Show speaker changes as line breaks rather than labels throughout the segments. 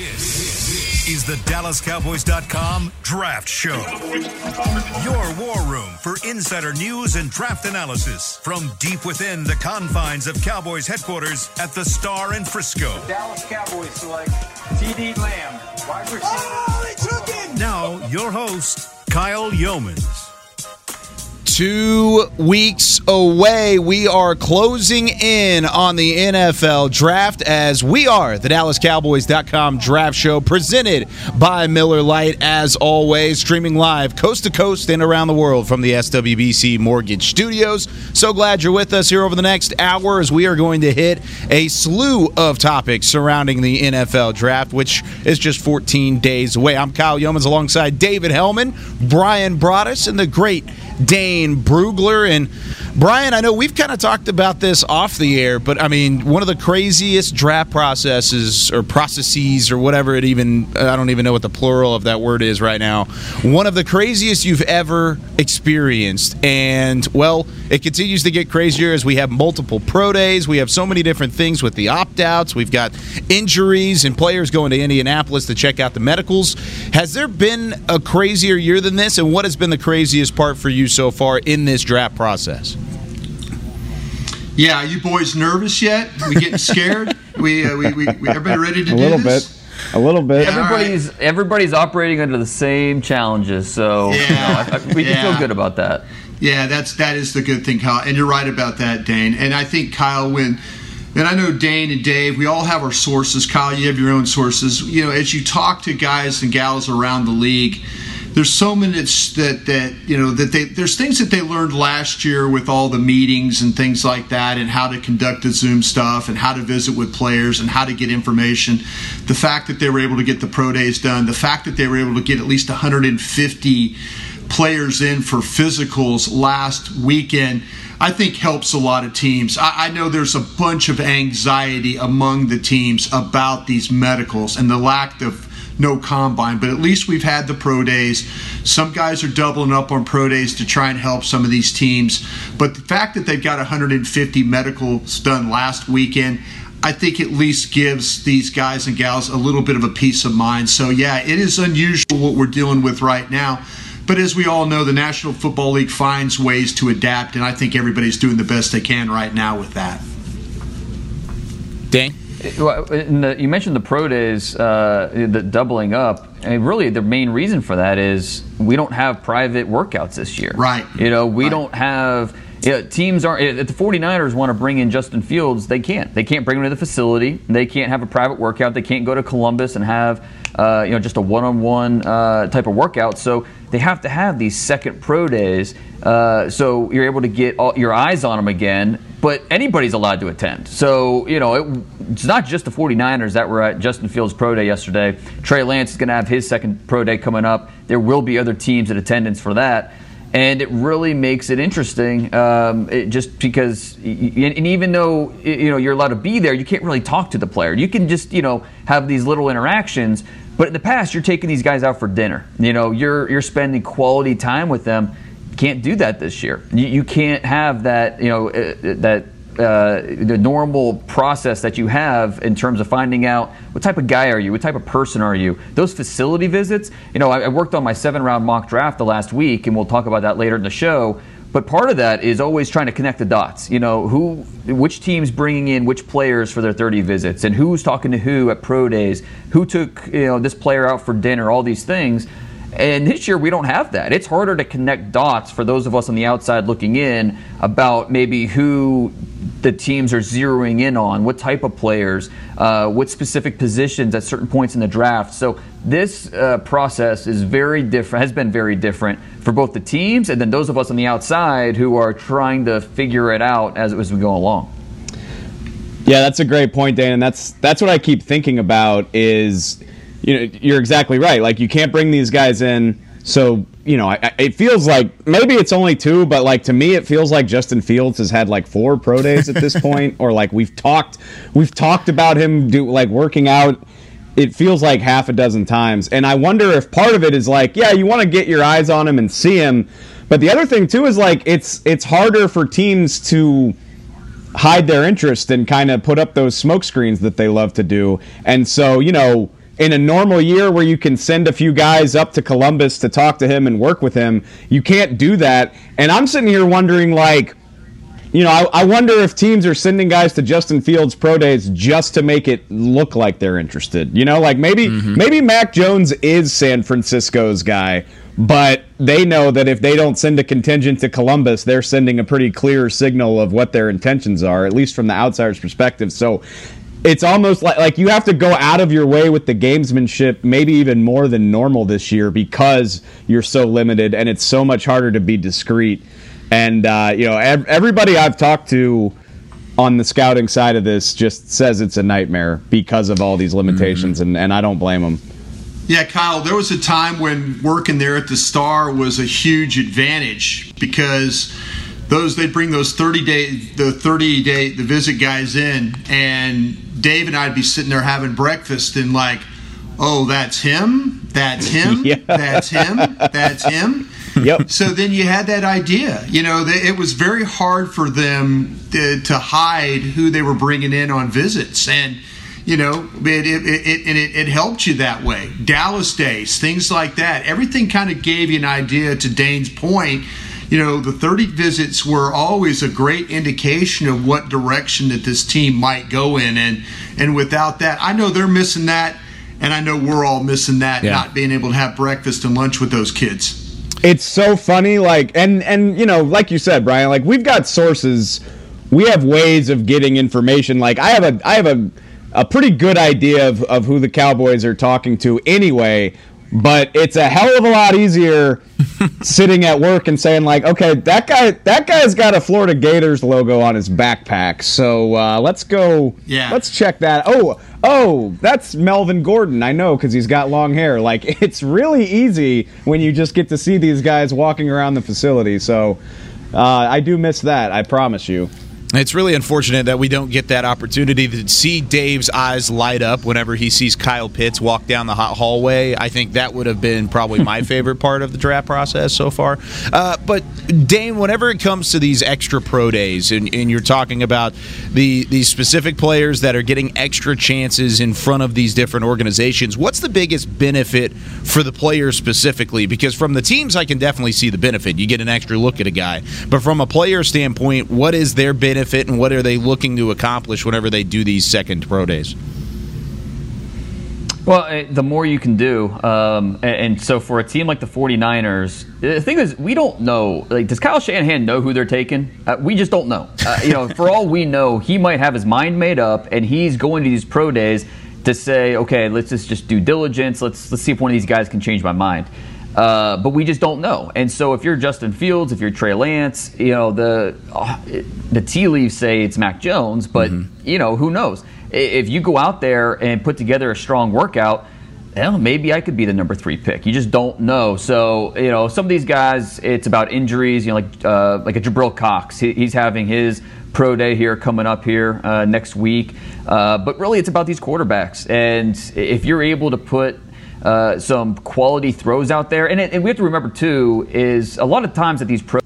This is the DallasCowboys.com Draft Show. Your war room for insider news and draft analysis from deep within the confines of Cowboys headquarters at the Star in Frisco.
Dallas Cowboys select CeeDee Lamb, wide receiver.
Oh, they took it! Now, your host, Kyle Youmans.
Two weeks away, we are closing in on the NFL draft as we are the DallasCowboys.com draft show presented by Miller Lite, as always, streaming live coast to coast and around the world from the SWBC Mortgage Studios. So glad you're with us here over the next hour as we are going to hit a slew of topics surrounding the NFL draft, which is just 14 days away. I'm Kyle Youmans alongside David Helman, Brian Broaddus, and the great Dane Brugler. And Brian, I know we've kind of talked about this off the air, but I mean, one of the craziest draft processes or processes or whatever it even, I don't even know what the plural of that word is right now. One of the craziest you've ever experienced. And, well, it continues to get crazier as we have multiple pro days. We have so many different things with the opt outs. We've got injuries and players going to Indianapolis to check out the medicals. Has there been a crazier year than this? And what has been the craziest part for you so far in this draft process?
Yeah, you boys nervous yet? We getting scared? we, uh, we, we, we, everybody ready to
a
do
little
this?
bit. A little bit.
Yeah.
Everybody's
right.
everybody's operating under the same challenges, so you know,
Yeah,
I, I, we can feel good about that.
Yeah, that's that is the good thing, Kyle, and you're right about that, Dane. And I think Kyle, when and I know Dane and Dave, we all have our sources. Kyle, you have your own sources. You know, as you talk to guys and gals around the league, there's so many that that you know that they there's things that they learned last year with all the meetings and things like that, and how to conduct the Zoom stuff, and how to visit with players, and how to get information. The fact that they were able to get the pro days done, the fact that they were able to get at least 150 players in for physicals last weekend, I think helps a lot of teams. I, I know there's a bunch of anxiety among the teams about these medicals and the lack of no combine, but at least we've had the pro days. Some guys are doubling up on pro days to try and help some of these teams. But the fact that they've got 150 medicals done last weekend, I think at least gives these guys and gals a little bit of a peace of mind. So, yeah, it is unusual what we're dealing with right now. But as we all know, the National Football League finds ways to adapt, and I think everybody's doing the best they can right now with that.
Dane?
The, you mentioned the pro days, uh, the doubling up. And really, the main reason for that is we don't have private workouts this year.
Right.
You know, we
Right.
don't have. You know, teams aren't. If the 49ers want to bring in Justin Fields, they can't. They can't bring him to the facility. They can't have a private workout. They can't go to Columbus and have, uh, you know, just a one-on-one uh, type of workout. So they have to have these second pro days. Uh, so you're able to get all, your eyes on them again. But anybody's allowed to attend. So, you know, it, it's not just the 49ers that were at Justin Fields' pro day yesterday. Trey Lance is going to have his second pro day coming up. There will be other teams in attendance for that. And it really makes it interesting, um, it, just because, and even though you know you're allowed to be there, you can't really talk to the player. You can just you know have these little interactions. But in the past, you're taking these guys out for dinner. You know, you're you're spending quality time with them can't do that this year. You, you can't have that, you know, uh, that uh, the normal process that you have in terms of finding out what type of guy are you, what type of person are you. Those facility visits, you know, I, I worked on my seven-round mock draft the last week, and we'll talk about that later in the show. But part of that is always trying to connect the dots. You know, who, which team's bringing in which players for their 30 visits, and who's talking to who at pro days, who took you know this player out for dinner, all these things. And this year we don't have that. It's harder to connect dots for those of us on the outside looking in about maybe who the teams are zeroing in on, what type of players, uh, what specific positions at certain points in the draft. So this uh, process is very different, has been very different for both the teams and then those of us on the outside who are trying to figure it out as, as we go along.
Yeah, that's a great point, Dan. And that's that's what I keep thinking about is, you know, you're exactly right. Like you can't bring these guys in. So you know, I, I- it feels like maybe it's only two, but like to me, it feels like Justin Fields has had like four pro days at this point, or like we've talked we've talked about him do like working out. It feels like half a dozen times, and I wonder if part of it is like, yeah, you want to get your eyes on him and see him, but the other thing too is like it's it's harder for teams to hide their interest and kind of put up those smoke screens that they love to do. And so, you know, in a normal year where you can send a few guys up to Columbus to talk to him and work with him, you can't do that. And I'm sitting here wondering, like, you know, I, I, wonder if teams are sending guys to Justin Fields pro days just to make it look like they're interested. You know, like maybe mm-hmm. maybe Mac Jones is San Francisco's guy, but they know that if they don't send a contingent to Columbus, they're sending a pretty clear signal of what their intentions are, at least from the outsider's perspective. So it's almost like like you have to go out of your way with the gamesmanship, maybe even more than normal this year because you're so limited and it's so much harder to be discreet. And uh, you know, ev- everybody I've talked to on the scouting side of this just says it's a nightmare because of all these limitations, mm-hmm. and, and I don't blame them.
Yeah, Kyle, there was a time when working there at the Star was a huge advantage because those they'd bring those 30 day the 30 day the visit guys in and Dave and I'd be sitting there having breakfast and like, "Oh, that's him. That's him. yeah. That's him. That's him."
Yep.
So then you had that idea. You know, it was very hard for them to, to hide who they were bringing in on visits, and you know, it it, it, it, it helped you that way. Dallas days, things like that. Everything kind of gave you an idea. To Dane's point, you know, the 30 visits were always a great indication of what direction that this team might go in, and and without that, I know they're missing that. And I know we're all missing that, yeah. not being able to have breakfast and lunch with those kids
it's so funny like and and you know like you said brian like we've got sources we have ways of getting information like i have a i have a a pretty good idea of, of who the cowboys are talking to anyway but it's a hell of a lot easier sitting at work and saying like okay that guy that guy's got a florida gators logo on his backpack so uh, let's go
yeah.
let's check that. Oh oh that's melvin gordon. I know because he's got long hair. Like it's really easy when you just get to see these guys walking around the facility so uh, i do miss that i promise you
it's really unfortunate that we don't get that opportunity to see Dave's eyes light up whenever he sees Kyle Pitts walk down the hot hallway. I think that would have been probably my favorite part of the draft process so far. Uh, but Dane, whenever it comes to these extra pro days, and, and you're talking about the these specific players that are getting extra chances in front of these different organizations, what's the biggest benefit for the players specifically? Because from the teams, I can definitely see the benefit. You get an extra look at a guy, but from a player standpoint, what is their benefit? Benefit and what are they looking to accomplish whenever they do these second pro days?
Well, eh, the more you can do. Um, and, so for a team like the 49ers, the thing is, we don't know. Like, does Kyle Shanahan know who they're taking? Uh, we just don't know. Uh, you know, for all we know, he might have his mind made up and he's going to these pro days to say, okay, let's just, just do diligence. Let's, let's see if one of these guys can change my mind. Uh, but we just don't know. And so if you're Justin Fields, if you're Trey Lance, you know the uh, the tea leaves say it's Mac Jones, but mm-hmm. you know who knows? If you go out there and put together a strong workout, well, maybe I could be the number three pick. You just don't know. So you know some of these guys, it's about injuries. You know, like uh, like a Jabril Cox, he, he's having his pro day here coming up here uh, next week. Uh, but really, it's about these quarterbacks, and if you're able to put uh, some quality throws out there. And, it, and we have to remember, too, is a lot of times that these pro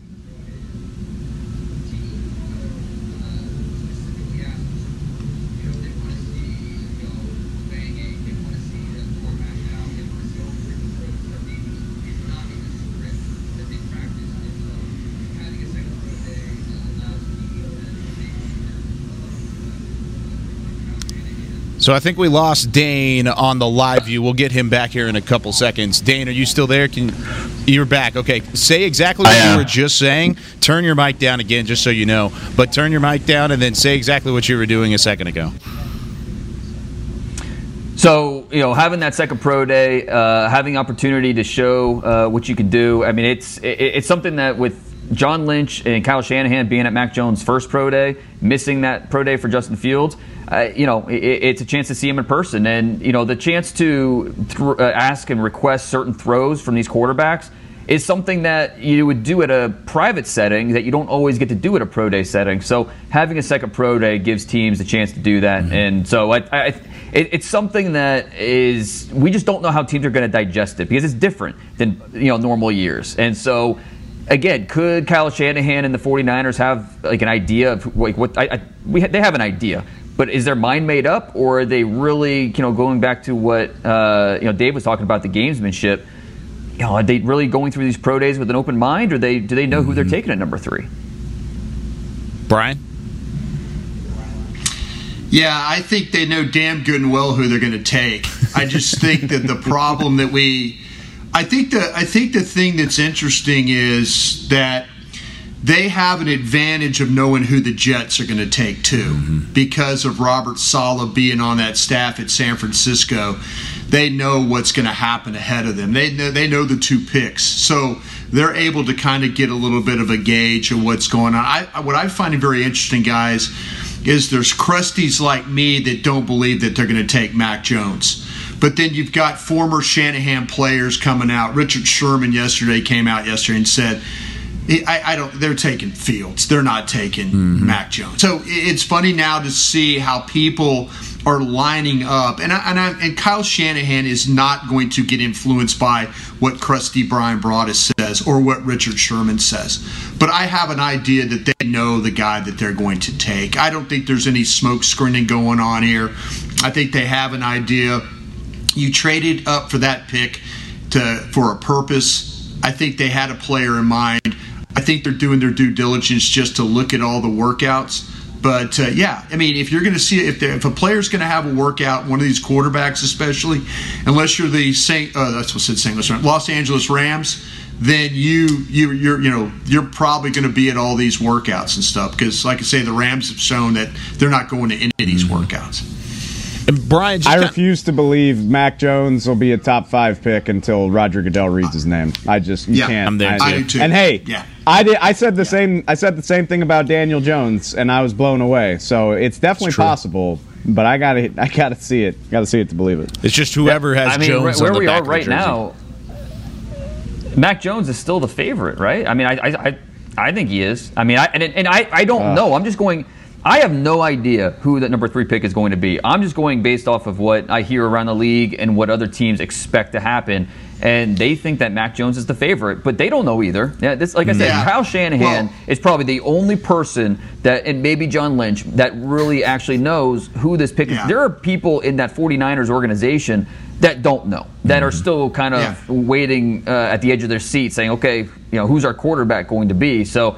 So I think we lost Dane on the live view. We'll get him back here in a couple seconds. Dane, are you still there? Can you're back? Okay. Say exactly what you were just saying. Turn your mic down again, just so you know. But turn your mic down and then say exactly what you were doing a second ago.
So you know, having that second pro day, uh, having opportunity to show uh, what you can do. I mean, it's it, it's something that with John Lynch and Kyle Shanahan being at Mac Jones' first pro day, missing that pro day for Justin Fields, uh, you know, it, it's a chance to see him in person. And, you know, the chance to th- uh, ask and request certain throws from these quarterbacks is something that you would do at a private setting that you don't always get to do at a pro day setting. So having a second pro day gives teams a chance to do that. Mm-hmm. And so I, I, it, it's something that is, we just don't know how teams are going to digest it because it's different than, you know, normal years. And so, again, could Kyle Shanahan and the 49ers have like an idea of like what I, I we they have an idea, But is their mind made up, or are they really, you know, going back to what uh, you know Dave was talking about the gamesmanship? You know, are they really going through these pro days with an open mind, or they do they know who they're taking at number three?
Brian?
Yeah, I think they know damn good and well who they're going to take. I just think that the problem that we, I think the I think the thing that's interesting is that they have an advantage of knowing who the Jets are going to take too, mm-hmm. because of Robert Saleh being on that staff at San Francisco. They know what's going to happen ahead of them. They know, they know the two picks, so they're able to kind of get a little bit of a gauge of what's going on. I, what I find very interesting, guys, is there's crusties like me that don't believe that they're going to take Mac Jones. But then you've got former Shanahan players coming out. Richard Sherman yesterday came out yesterday and said, I, I don't. They're taking Fields. They're not taking mm-hmm. Mac Jones. So it's funny now to see how people are lining up, and I, and, I, and Kyle Shanahan is not going to get influenced by what Krusty Brian Broaddus says or what Richard Sherman says. But I have an idea that they know the guy that they're going to take. I don't think there's any smoke screening going on here. I think they have an idea. You traded up for that pick to for a purpose. I think they had a player in mind. I think they're doing their due diligence just to look at all the workouts. But uh, yeah, I mean, if you're going to see if if a player's going to have a workout, one of these quarterbacks especially, unless you're the Saint, uh, that's what I said St. Louis, Los Angeles Rams, then you you you're you know you're probably going to be at all these workouts and stuff because, like I say, the Rams have shown that they're not going to any of these workouts.
And Brian, just
I
kinda-
refuse to believe Mac Jones will be a top five pick until Roger Goodell reads his name. I just you
Yeah,
can't.
I'm there,
I,
too.
I do too.
And hey,
Yeah.
I did. I said the same. I said the same thing about Daniel Jones, and I was blown away. So it's definitely
It's
possible, but I gotta. I gotta see it. Got to see it to believe it.
it's just whoever has
I mean,
Jones
where
on the
we
back
are right now, Mac Jones is still the favorite, right? I mean, I, I, I, I think he is. I mean, I, and, and I, I don't uh. know. I'm just going. I have no idea who that number three pick is going to be. I'm just going based off of what I hear around the league and what other teams expect to happen. And they think that Mac Jones is the favorite, but they don't know either. Yeah, this, like I said,
Yeah.
Kyle Shanahan
Well-
is probably the only person that, and maybe John Lynch, that really actually knows who this pick is. There are people in that 49ers organization that don't know, that are still kind of
Yeah.
waiting uh, at the edge of their seat, saying, "Okay, you know, who's our quarterback going to be?" So,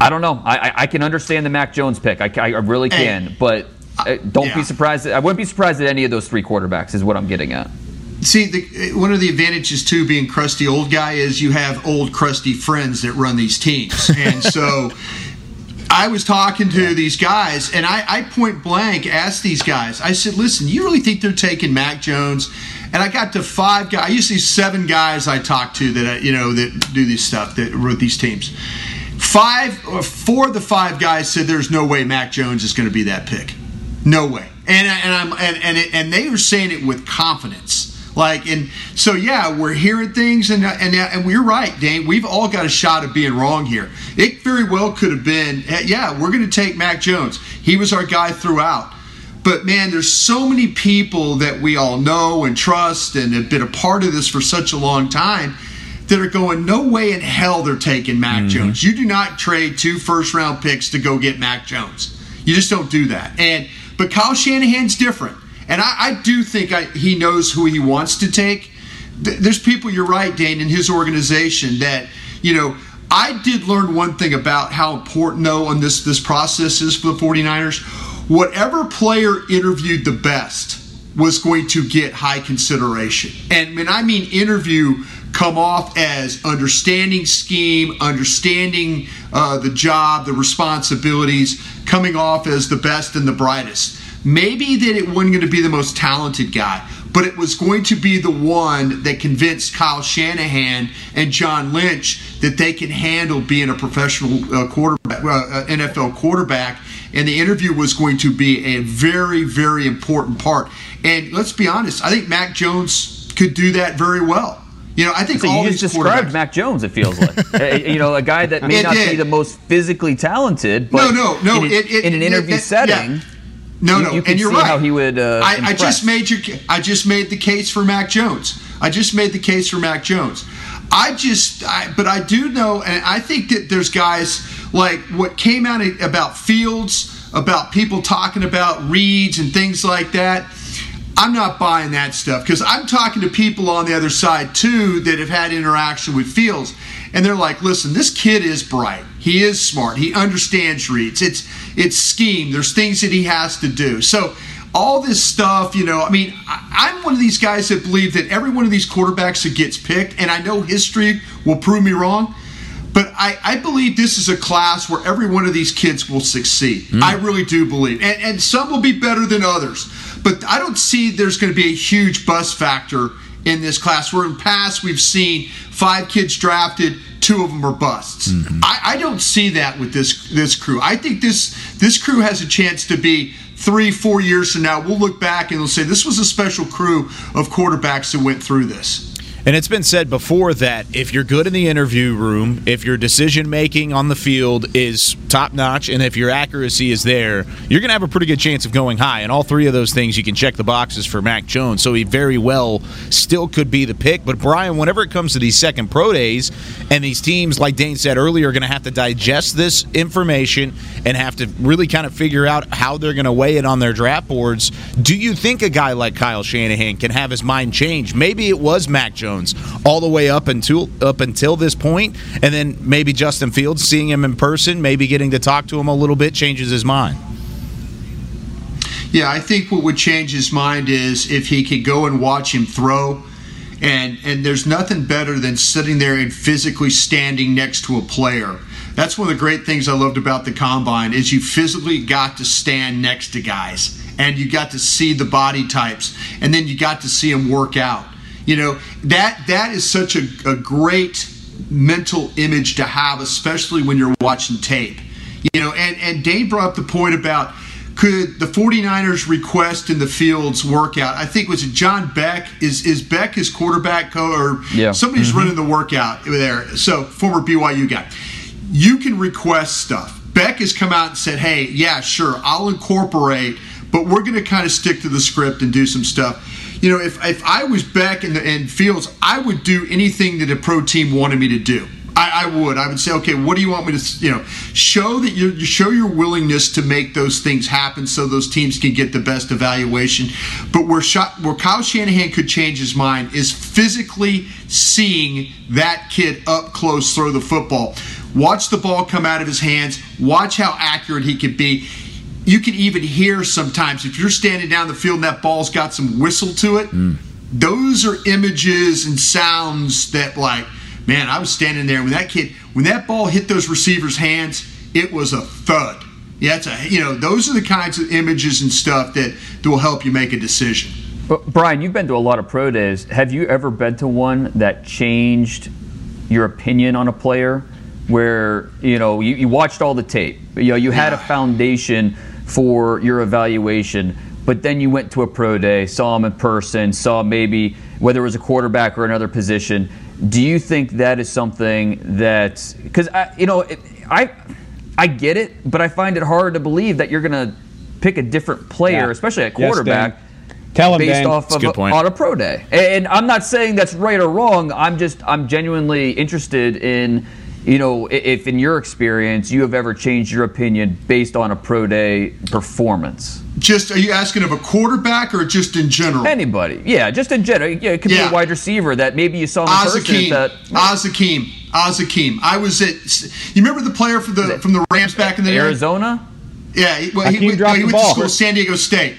I don't know. I, I, I can understand the Mac Jones pick. I, I really can, but uh, don't
yeah.
be surprised. I wouldn't be surprised at any of those three quarterbacks. Is what I'm getting at.
See, the, one of the advantages too, being crusty old guy, is you have old crusty friends that run these teams, and so. I was talking to these guys, and I, I point blank asked these guys. I said, "Listen, you really think they're taking Mac Jones?" And I got to five guys. I usually seven guys I talked to that you know that do this stuff that with these teams. Five or four of the five guys said there's no way Mac Jones is going to be that pick. No way. And and I'm and and, it, and they were saying it with confidence. Like and so yeah, we're hearing things and and and we're right, Dane. We've all got a shot of being wrong here. It very well could have been eh, yeah, we're going to take Mac Jones. He was our guy throughout. But man, there's so many people that we all know and trust and have been a part of this for such a long time that are going, no way in hell they're taking Mac mm-hmm. Jones. You do not trade two first round picks to go get Mac Jones. You just don't do that. And but Kyle Shanahan's different, and I, I do think I, he knows who he wants to take. There's people, you're right, Dane, in his organization that you know. I did learn one thing about how important, though, on this this process is for the 49ers. Whatever player interviewed the best was going to get high consideration. And when I mean interview, come off as understanding scheme, understanding uh, the job, the responsibilities, coming off as the best and the brightest. Maybe that it wasn't going to be the most talented guy, but it was going to be the one that convinced Kyle Shanahan and John Lynch that they can handle being a professional uh, quarterback, uh, uh, NFL quarterback. And the interview was going to be a very, very important part. And let's be honest, I think Mac Jones could do that very well. You know, I think
So
all
you just described Mac Jones. It feels like Uh, you know a guy that may
It
not be the most physically talented, but
no, no, no.
in, an-
it, it,
in an
it-
interview setting.
yeah. No,
you-
no,
you
and you're
see
right.
how he would, uh,
I, I just made your. I just made the case for Mac Jones. I just made the case for Mac Jones. I just, I, but I do know, and I think that there's guys like what came out about Fields. about people talking about reads and things like that. I'm not buying that stuff because I'm talking to people on the other side too that have had interaction with Fields, and they're like, "Listen, this kid is bright. He is smart. He understands reads. It's it's scheme. There's things that he has to do." So all this stuff, you know, I mean, I'm one of these guys that believe that every one of these quarterbacks that gets picked, and I know history will prove me wrong, but I, I believe this is a class where every one of these kids will succeed. Mm. I really do believe. And, and some will be better than others. But I don't see there's going to be a huge bust factor in this class. Where in the past we've seen five kids drafted, two of them are busts. Mm-hmm. I, I, don't see that with this this crew. I think this this crew has a chance to be three, four years from now, we'll look back and we'll say this was a special crew of quarterbacks that went through this.
And it's been said before that if you're good in the interview room, if your decision making on the field is top notch, and if your accuracy is there, you're going to have a pretty good chance of going high. And all three of those things, you can check the boxes for Mac Jones. So he very well still could be the pick. But Brian, whenever it comes to these second pro days, and these teams, like Dane said earlier, are going to have to digest this information and have to really kind of figure out how they're going to weigh it on their draft boards. Do you think a guy like Kyle Shanahan can have his mind change? Maybe it was Mac Jones All the way up until up until this point, and then maybe Justin Fields seeing him in person, maybe getting to talk to him a little bit, changes his mind.
Yeah, I think what would change his mind is if he could go and watch him throw. And, and there's nothing better than sitting there and physically standing next to a player. That's one of the great things I loved about the combine is you physically got to stand next to guys and you got to see the body types and then you got to see them work out. You know, that that is such a, a great mental image to have, especially when you're watching tape. You know, and, and Dave brought up the point about could the 49ers request in the Fields workout? I think was it John Beck? Is is Beck his quarterback coach or yeah. somebody's mm-hmm. running the workout there? So former BYU guy. You can request stuff. Beck has come out and said, "Hey, yeah, sure, I'll incorporate, but we're going to kind of stick to the script and do some stuff." You know, if, if I was back in the in Fields, I would do anything that a pro team wanted me to do. I, I, would. I would say, okay, what do you want me to, you know, show that you show your willingness to make those things happen, so those teams can get the best evaluation. But where shot, where Kyle Shanahan could change his mind is physically seeing that kid up close throw the football. Watch the ball come out of his hands. Watch how accurate he could be you can even hear sometimes if you're standing down the field and that ball's got some whistle to it. Mm. Those are images and sounds that, like, man, I was standing there when that kid, when that ball hit those receivers' hands, it was a thud. Yeah, it's a, you know, those are the kinds of images and stuff that, that will help you make a decision.
But Brian, you've been to a lot of pro days. Have you ever been to one that changed your opinion on a player? Where you know you, you watched all the tape, you know you had yeah. a foundation for your evaluation, but then you went to a pro day, saw him in person, saw maybe whether it was a quarterback or another position. Do you think that is something that because I you know I I get it, but I find it hard to believe that you're going to pick a different player, yeah. especially at quarterback.
Yes, Tell him,
based
Dan.
off of a, on a pro day, and I'm not saying that's right or wrong. I'm just I'm genuinely interested in you know, if in your experience you have ever changed your opinion based on a pro day performance.
Just are you asking of a quarterback or just in general?
Anybody, yeah, just in general. Yeah, it could yeah. be a wide receiver that maybe you saw in
Az Hakim,
person. That
Az Hakim, Azakim. I was at. You remember the player for the from the Rams back in the
Arizona?
Day? Yeah, well, he, he, well, he went to school San Diego State.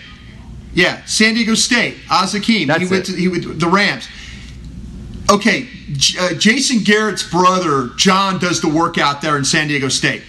Yeah, San Diego State. Az Hakim. He went it. to he went to the Rams okay, uh, Jason Garrett's brother, John, does the work out there in San Diego State.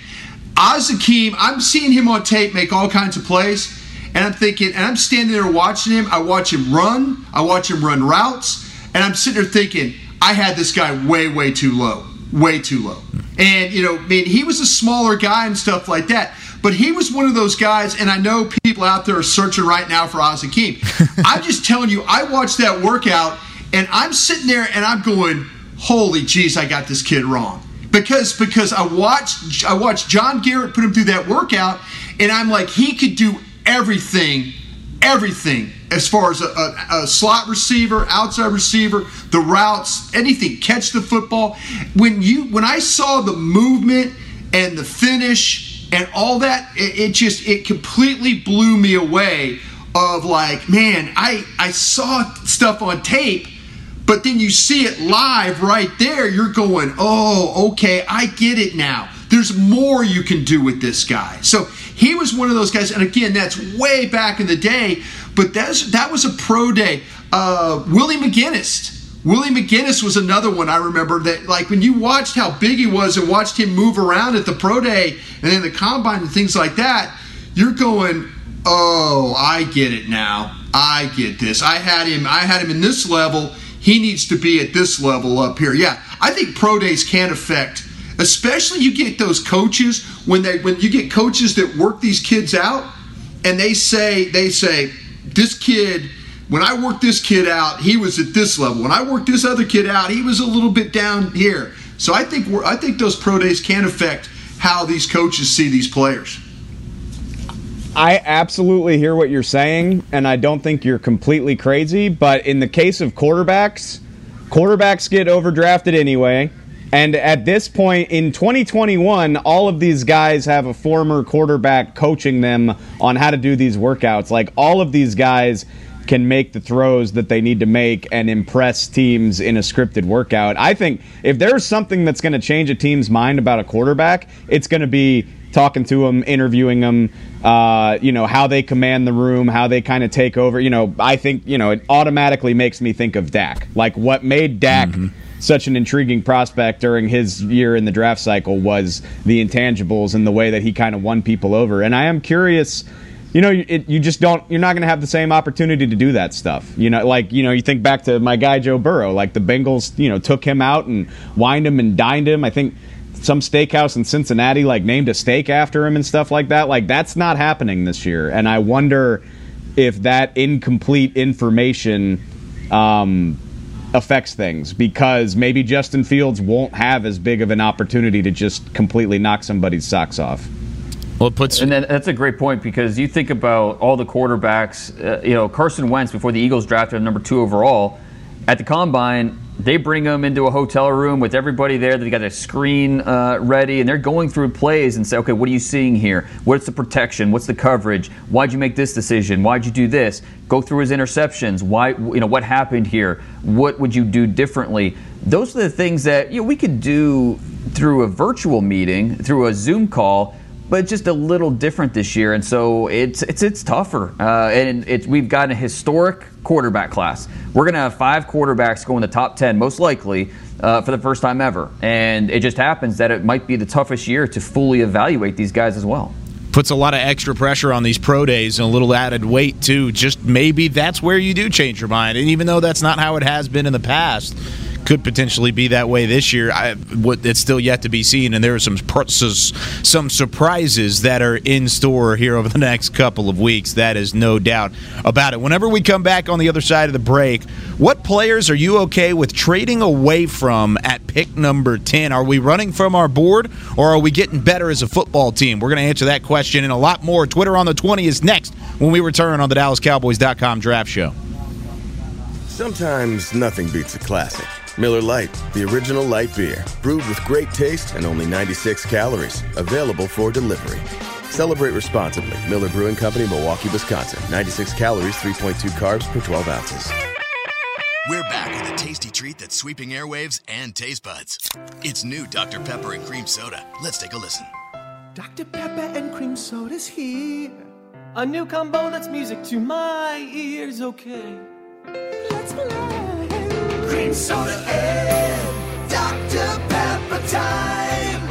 Az Hakim, I'm seeing him on tape make all kinds of plays, and I'm thinking, and I'm standing there watching him. I watch him run, I watch him run routes, and I'm sitting there thinking, I had this guy way, way too low, way too low. And, you know, I mean, he was a smaller guy and stuff like that. But he was one of those guys, and I know people out there are searching right now for Az Hakim. I'm just telling you, I watched that workout and I'm sitting there and I'm going, holy jeez, I got this kid wrong. Because because I watched I watched John Garrett put him through that workout, and I'm like, he could do everything, everything as far as a, a, a, slot receiver, outside receiver, the routes, anything, catch the football. When you when I saw the movement and the finish and all that. It, it just it completely blew me away. Of like, man, I I saw stuff on tape, but then you see it live right there. You're going, oh, okay, I get it now. There's more you can do with this guy. So he was one of those guys, and again, that's way back in the day. But that's that was a pro day. Uh, Willie McGinest. Willie McGinest was another one I remember that, like, when you watched how big he was and watched him move around at the pro day and then the combine and things like that, you're going, oh, I get it now. I get this. I had him. I had him in this level. He needs to be at this level up here. Yeah, I think pro days can affect, especially you get those coaches when they when you get coaches that work these kids out, and they say they say this kid when I worked this kid out, he was at this level. When I worked this other kid out, he was a little bit down here. So I think I think those pro days can affect how these coaches see these players.
I absolutely hear what you're saying, and I don't think you're completely crazy. But in the case of quarterbacks, quarterbacks get overdrafted anyway. And at this point in 2021, all of these guys have a former quarterback coaching them on how to do these workouts. Like all of these guys can make the throws that they need to make and impress teams in a scripted workout. I think if there's something that's going to change a team's mind about a quarterback, it's going to be talking to them, interviewing them, uh, you know, how they command the room, how they kind of take over. You know, I think, you know, it automatically makes me think of Dak. Like what made Dak. Mm-hmm such an intriguing prospect during his year in the draft cycle was the intangibles and the way that he kind of won people over. And I am curious you know, it, you just don't. You're not going to have the same opportunity to do that stuff. You know, like you know, you think back to my guy Joe Burrow. Like the Bengals, you know, took him out and wined him and dined him. I think some steakhouse in Cincinnati like named a steak after him and stuff like that. Like that's not happening this year. And I wonder if that incomplete information um, affects things because maybe Justin Fields won't have as big of an opportunity to just completely knock somebody's socks off.
Well, it puts and then that's a great point because you think about all the quarterbacks. Uh, you know, Carson Wentz before the Eagles drafted him number two overall at the combine. They bring him into a hotel room with everybody there. They got a screen uh, ready, and they're going through plays and say, "Okay, what are you seeing here? What's the protection? What's the coverage? Why'd you make this decision? Why'd you do this? Go through his interceptions. Why? You know, what happened here? What would you do differently? Those are the things that you know, we could do through a virtual meeting, through a Zoom call but it's just a little different this year, and so it's it's it's tougher. Uh, and it's we've got a historic quarterback class. We're going to have five quarterbacks go in the top ten, most likely, uh, for the first time ever. And it just happens that it might be the toughest year to fully evaluate these guys as well.
Puts a lot of extra pressure on these pro days and a little added weight too. Just maybe that's where you do change your mind. And even though that's not how it has been in the past, could potentially be that way this year. I, it's still yet to be seen, and there are some some surprises that are in store here over the next couple of weeks. That is no doubt about it. Whenever we come back on the other side of the break, what players are you okay with trading away from at pick number ten? Are we running from our board, or are we getting better as a football team? We're going to answer that question and a lot more. Twitter on the twenty is next when we return on the DallasCowboys.com Draft Show.
Sometimes nothing beats a classic. Miller Lite, the original light beer, brewed with great taste and only 96 calories. Available for delivery. Celebrate responsibly. Miller Brewing Company, Milwaukee, Wisconsin. 96 calories, 3.2 carbs per 12 ounces.
We're back with a tasty treat that's sweeping airwaves and taste buds. It's new Dr. Pepper and Cream Soda. Let's take a listen.
Dr. Pepper and Cream Soda's here. A new combo that's music to my ears, okay. Let's play cream soda and Dr. Pepper time.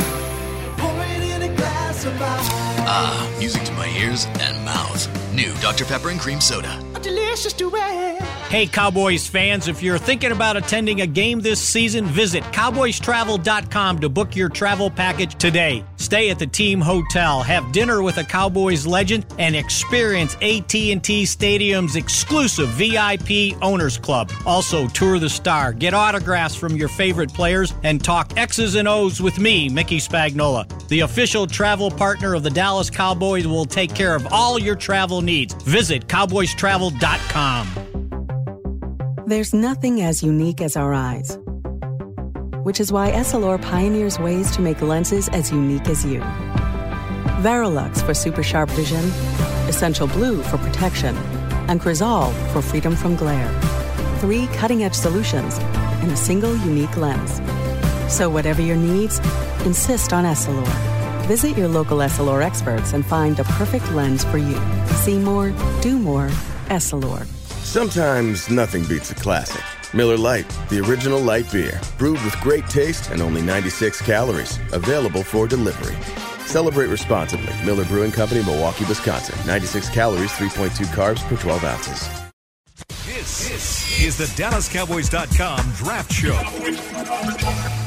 Pour it in a glass of ice.
Ah, music to my ears and mouth. New Dr. Pepper and Cream Soda.
A delicious duet.
Hey, Cowboys fans, if you're thinking about attending a game this season, visit cowboystravel.com to book your travel package today. Stay at the team hotel, have dinner with a Cowboys legend, and experience AT&T Stadium's exclusive VIP Owners Club. Also, tour the star, get autographs from your favorite players, and talk X's and O's with me, Mickey Spagnola. The official travel partner of the Dallas Cowboys will take care of all your travel needs. Visit cowboystravel.com.
There's nothing as unique as our eyes, which is why Essilor pioneers ways to make lenses as unique as you. Varilux for super sharp vision, Essential Blue for protection, and Crizal for freedom from glare. Three cutting edge solutions in a single unique lens. So, whatever your needs, insist on Essilor. Visit your local Essilor experts and find the perfect lens for you. See more, do more, Essilor.
Sometimes nothing beats a classic. Miller Lite, the original light beer, brewed with great taste and only 96 calories, available for delivery. Celebrate responsibly. Miller Brewing Company, Milwaukee, Wisconsin. 96 calories, 3.2 carbs per 12 ounces.
This, this is the DallasCowboys.com Draft Show.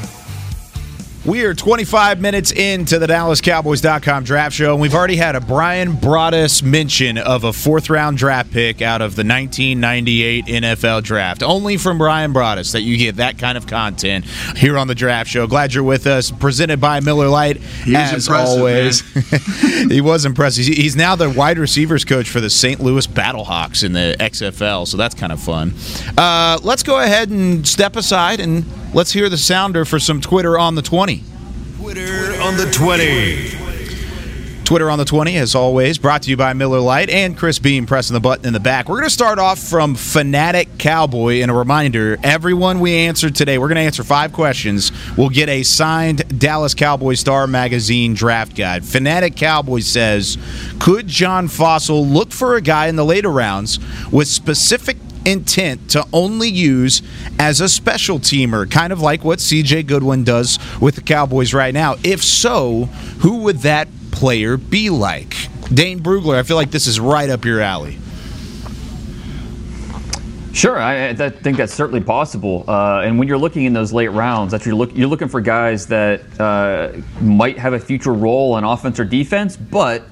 We are 25 minutes into the DallasCowboys.com draft show, and we've already had a Brian Broaddus mention of a fourth round draft pick out of the 1998 NFL draft. Only from Brian Broaddus that you get that kind of content here on the draft show. Glad you're with us. Presented by Miller Lite,
He was
as always. he was impressive. He's- He's now the wide receivers coach for the St. Louis Battlehawks in the XFL, so that's kind of fun. Uh, let's go ahead and step aside and let's hear the sounder for some Twitter on the 20.
Twitter on the 20.
Twitter on the 20, as always, brought to you by Miller Lite and Chris Beam pressing the button in the back. We're going to start off from Fanatic Cowboy. And a reminder everyone we answered today, we're going to answer five questions. We'll get a signed Dallas Cowboy Star Magazine draft guide. Fanatic Cowboy says Could John Fassel look for a guy in the later rounds with specific intent to only use as a special teamer, kind of like what CJ Goodwin does with the Cowboys right now? If so, who would that player be like? Dane Brugler, I feel like this is right up your alley.
Sure, I, I think that's certainly possible. Uh, and when you're looking in those late rounds, that you're, look, you're looking for guys that uh, might have a future role on offense or defense, but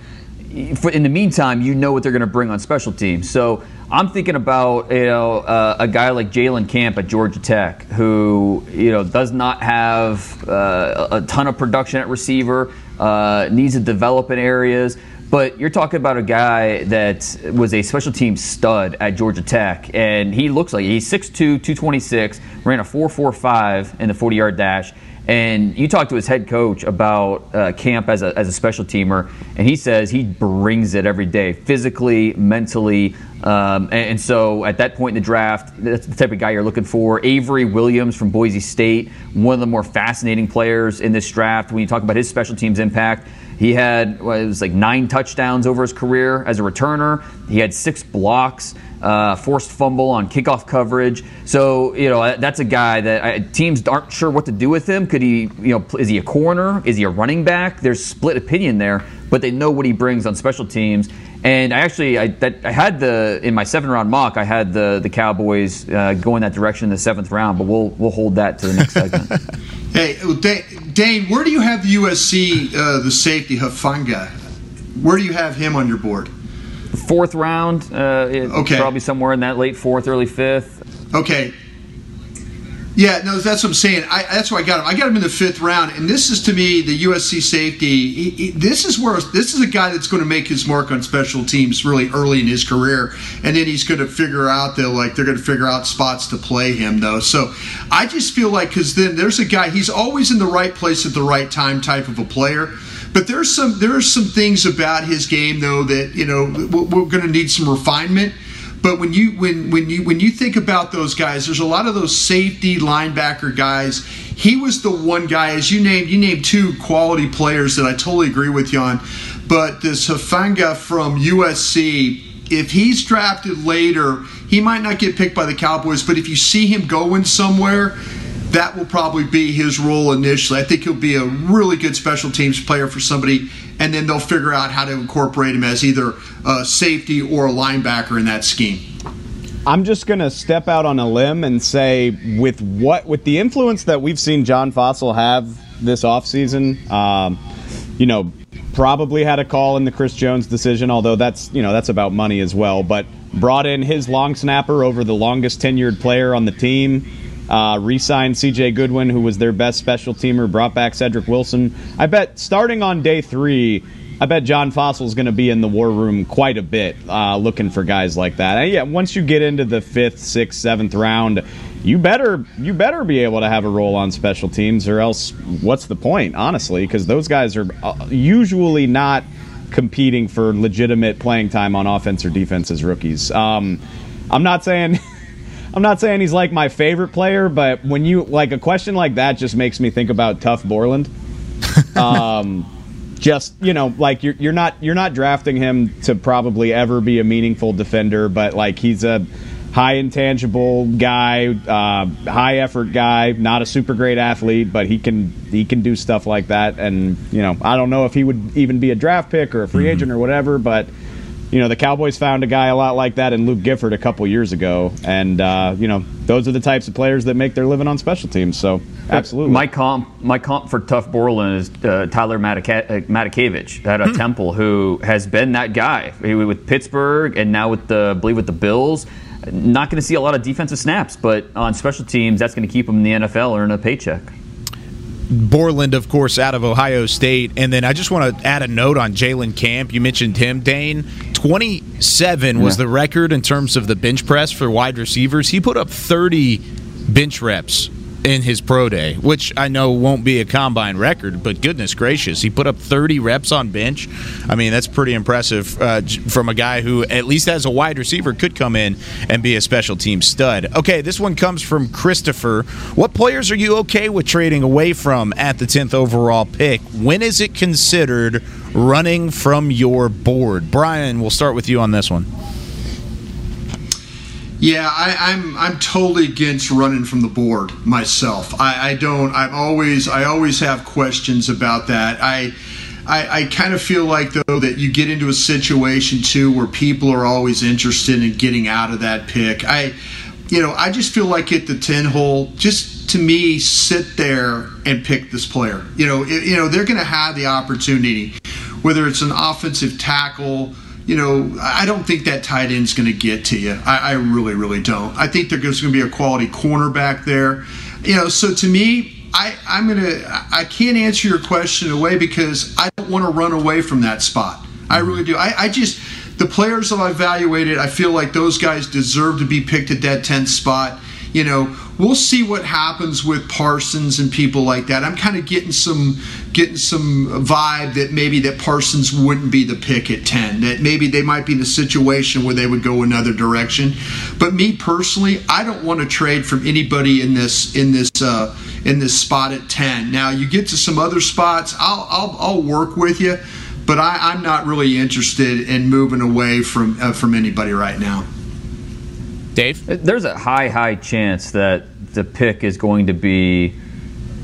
in the meantime, you know what they're going to bring on special teams. So I'm thinking about you know uh, a guy like Jalen Camp at Georgia Tech, who you know does not have uh, a ton of production at receiver, uh, needs to develop in areas. But you're talking about a guy that was a special team stud at Georgia Tech, and he looks like he's 6'2", 226, ran a 4.45 in the 40-yard dash. And you talk to his head coach about uh, camp as a, as a special teamer, and he says he brings it every day, physically, mentally. Um, and, and so at that point in the draft, that's the type of guy you're looking for. Avery Williams from Boise State, one of the more fascinating players in this draft. When you talk about his special teams impact, he had well, it was like nine touchdowns over his career as a returner. He had six blocks, uh, forced fumble on kickoff coverage. So you know that's a guy that I, teams aren't sure what to do with him. Could he, you know, is he a corner? Is he a running back? There's split opinion there, but they know what he brings on special teams. And I actually, I, that, I had the in my seven round mock, I had the the Cowboys uh, going that direction in the seventh round, but we'll we'll hold that to the next segment.
Hey, Da- Dane, where do you have the USC, uh, the safety Hufanga? Where do you have him on your board?
Fourth round, uh,
Okay.
probably somewhere in that late fourth, early fifth.
Okay. Yeah, no, that's what I'm saying. I, that's why I got him. I got him in the fifth round, and this is to me the USC safety. He, he, this is where this is a guy that's going to make his mark on special teams really early in his career, and then he's going to figure out that like they're going to figure out spots to play him though. So I just feel like because then there's a guy he's always in the right place at the right time type of a player. But there's some there are some things about his game though that you know we're, we're going to need some refinement. But when you when when you when you think about those guys, there's a lot of those safety linebacker guys. He was the one guy, as you named, you named two quality players that I totally agree with you on. But this Hufanga from USC, if he's drafted later, he might not get picked by the Cowboys. But if you see him going somewhere, that will probably be his role initially. I think he'll be a really good special teams player for somebody, and then they'll figure out how to incorporate him as either a safety or a linebacker in that scheme.
I'm just going to step out on a limb and say with what with the influence that we've seen John Fassel have this offseason, um, you know, probably had a call in the Chris Jones decision, although that's, you know, that's about money as well, but brought in his long snapper over the longest tenured player on the team. Uh, re-signed CJ Goodwin, who was their best special teamer, brought back Cedric Wilson. I bet starting on day three, I bet John Fassel's going to be in the war room quite a bit, uh, looking for guys like that. And yeah, once you get into the fifth, sixth, seventh round, you better you better be able to have a role on special teams, or else what's the point? Honestly, because those guys are uh, usually not competing for legitimate playing time on offense or defense as rookies. Um, I'm not saying. I'm not saying he's like my favorite player, but when you like a question like that, just makes me think about Tuf Borland. um, just you know, like you're you're not you're not drafting him to probably ever be a meaningful defender, but like he's a high intangible guy, uh, high effort guy, not a super great athlete, but he can he can do stuff like that. And you know, I don't know if he would even be a draft pick or a free mm-hmm. agent or whatever, but you know, the Cowboys found a guy a lot like that in Luke Gifford a couple years ago, and uh, you know, those are the types of players that make their living on special teams. So, absolutely.
My comp, my comp for Tuf Borland is uh, Tyler Matakevich at a hmm. Temple, who has been that guy with Pittsburgh and now with the, I believe, with the Bills. Not going to see a lot of defensive snaps, but on special teams, that's going to keep him in the NFL earning a paycheck.
Borland, of course, out of Ohio State. And then I just want to add a note on Jalen Camp. You mentioned him, Dane. 27 was yeah. the record in terms of the bench press for wide receivers. He put up 30 bench reps in his pro day, which I know won't be a combine record, but goodness gracious, he put up 30 reps on bench. I mean, that's pretty impressive uh, from a guy who, at least as a wide receiver, could come in and be a special team stud. Okay, this one comes from Christopher. What players are you okay with trading away from at the 10th overall pick? When is it considered running from your board? Brian, we'll start with you on this one.
Yeah, I, am I'm, I'm totally against running from the board myself. I, I don't. I'm always I always have questions about that. I. I, I kind of feel like though that you get into a situation too where people are always interested in getting out of that pick. I, you know, I just feel like at the ten hole, just to me, sit there and pick this player. You know, it, you know they're going to have the opportunity, whether it's an offensive tackle you know, I don't think that tight end's going to get to you. I, I, really, really don't. I think there's going to be a quality cornerback there. You know, so to me, I, I'm going to, I can't answer your question away because I don't want to run away from that spot. I really do. I, I just, the players that I evaluated, I feel like those guys deserve to be picked at that 10th spot. You know, we'll see what happens with Parsons and people like that. I'm kind of getting some getting some vibe that maybe that Parsons wouldn't be the pick at 10. That maybe they might be in a situation where they would go another direction. But me personally, I don't want to trade from anybody in this in this uh, in this spot at 10. Now you get to some other spots, I'll I'll, I'll work with you. But I, I'm not really interested in moving away from uh, from anybody right now.
Dave?
There's a high, high chance that the pick is going to be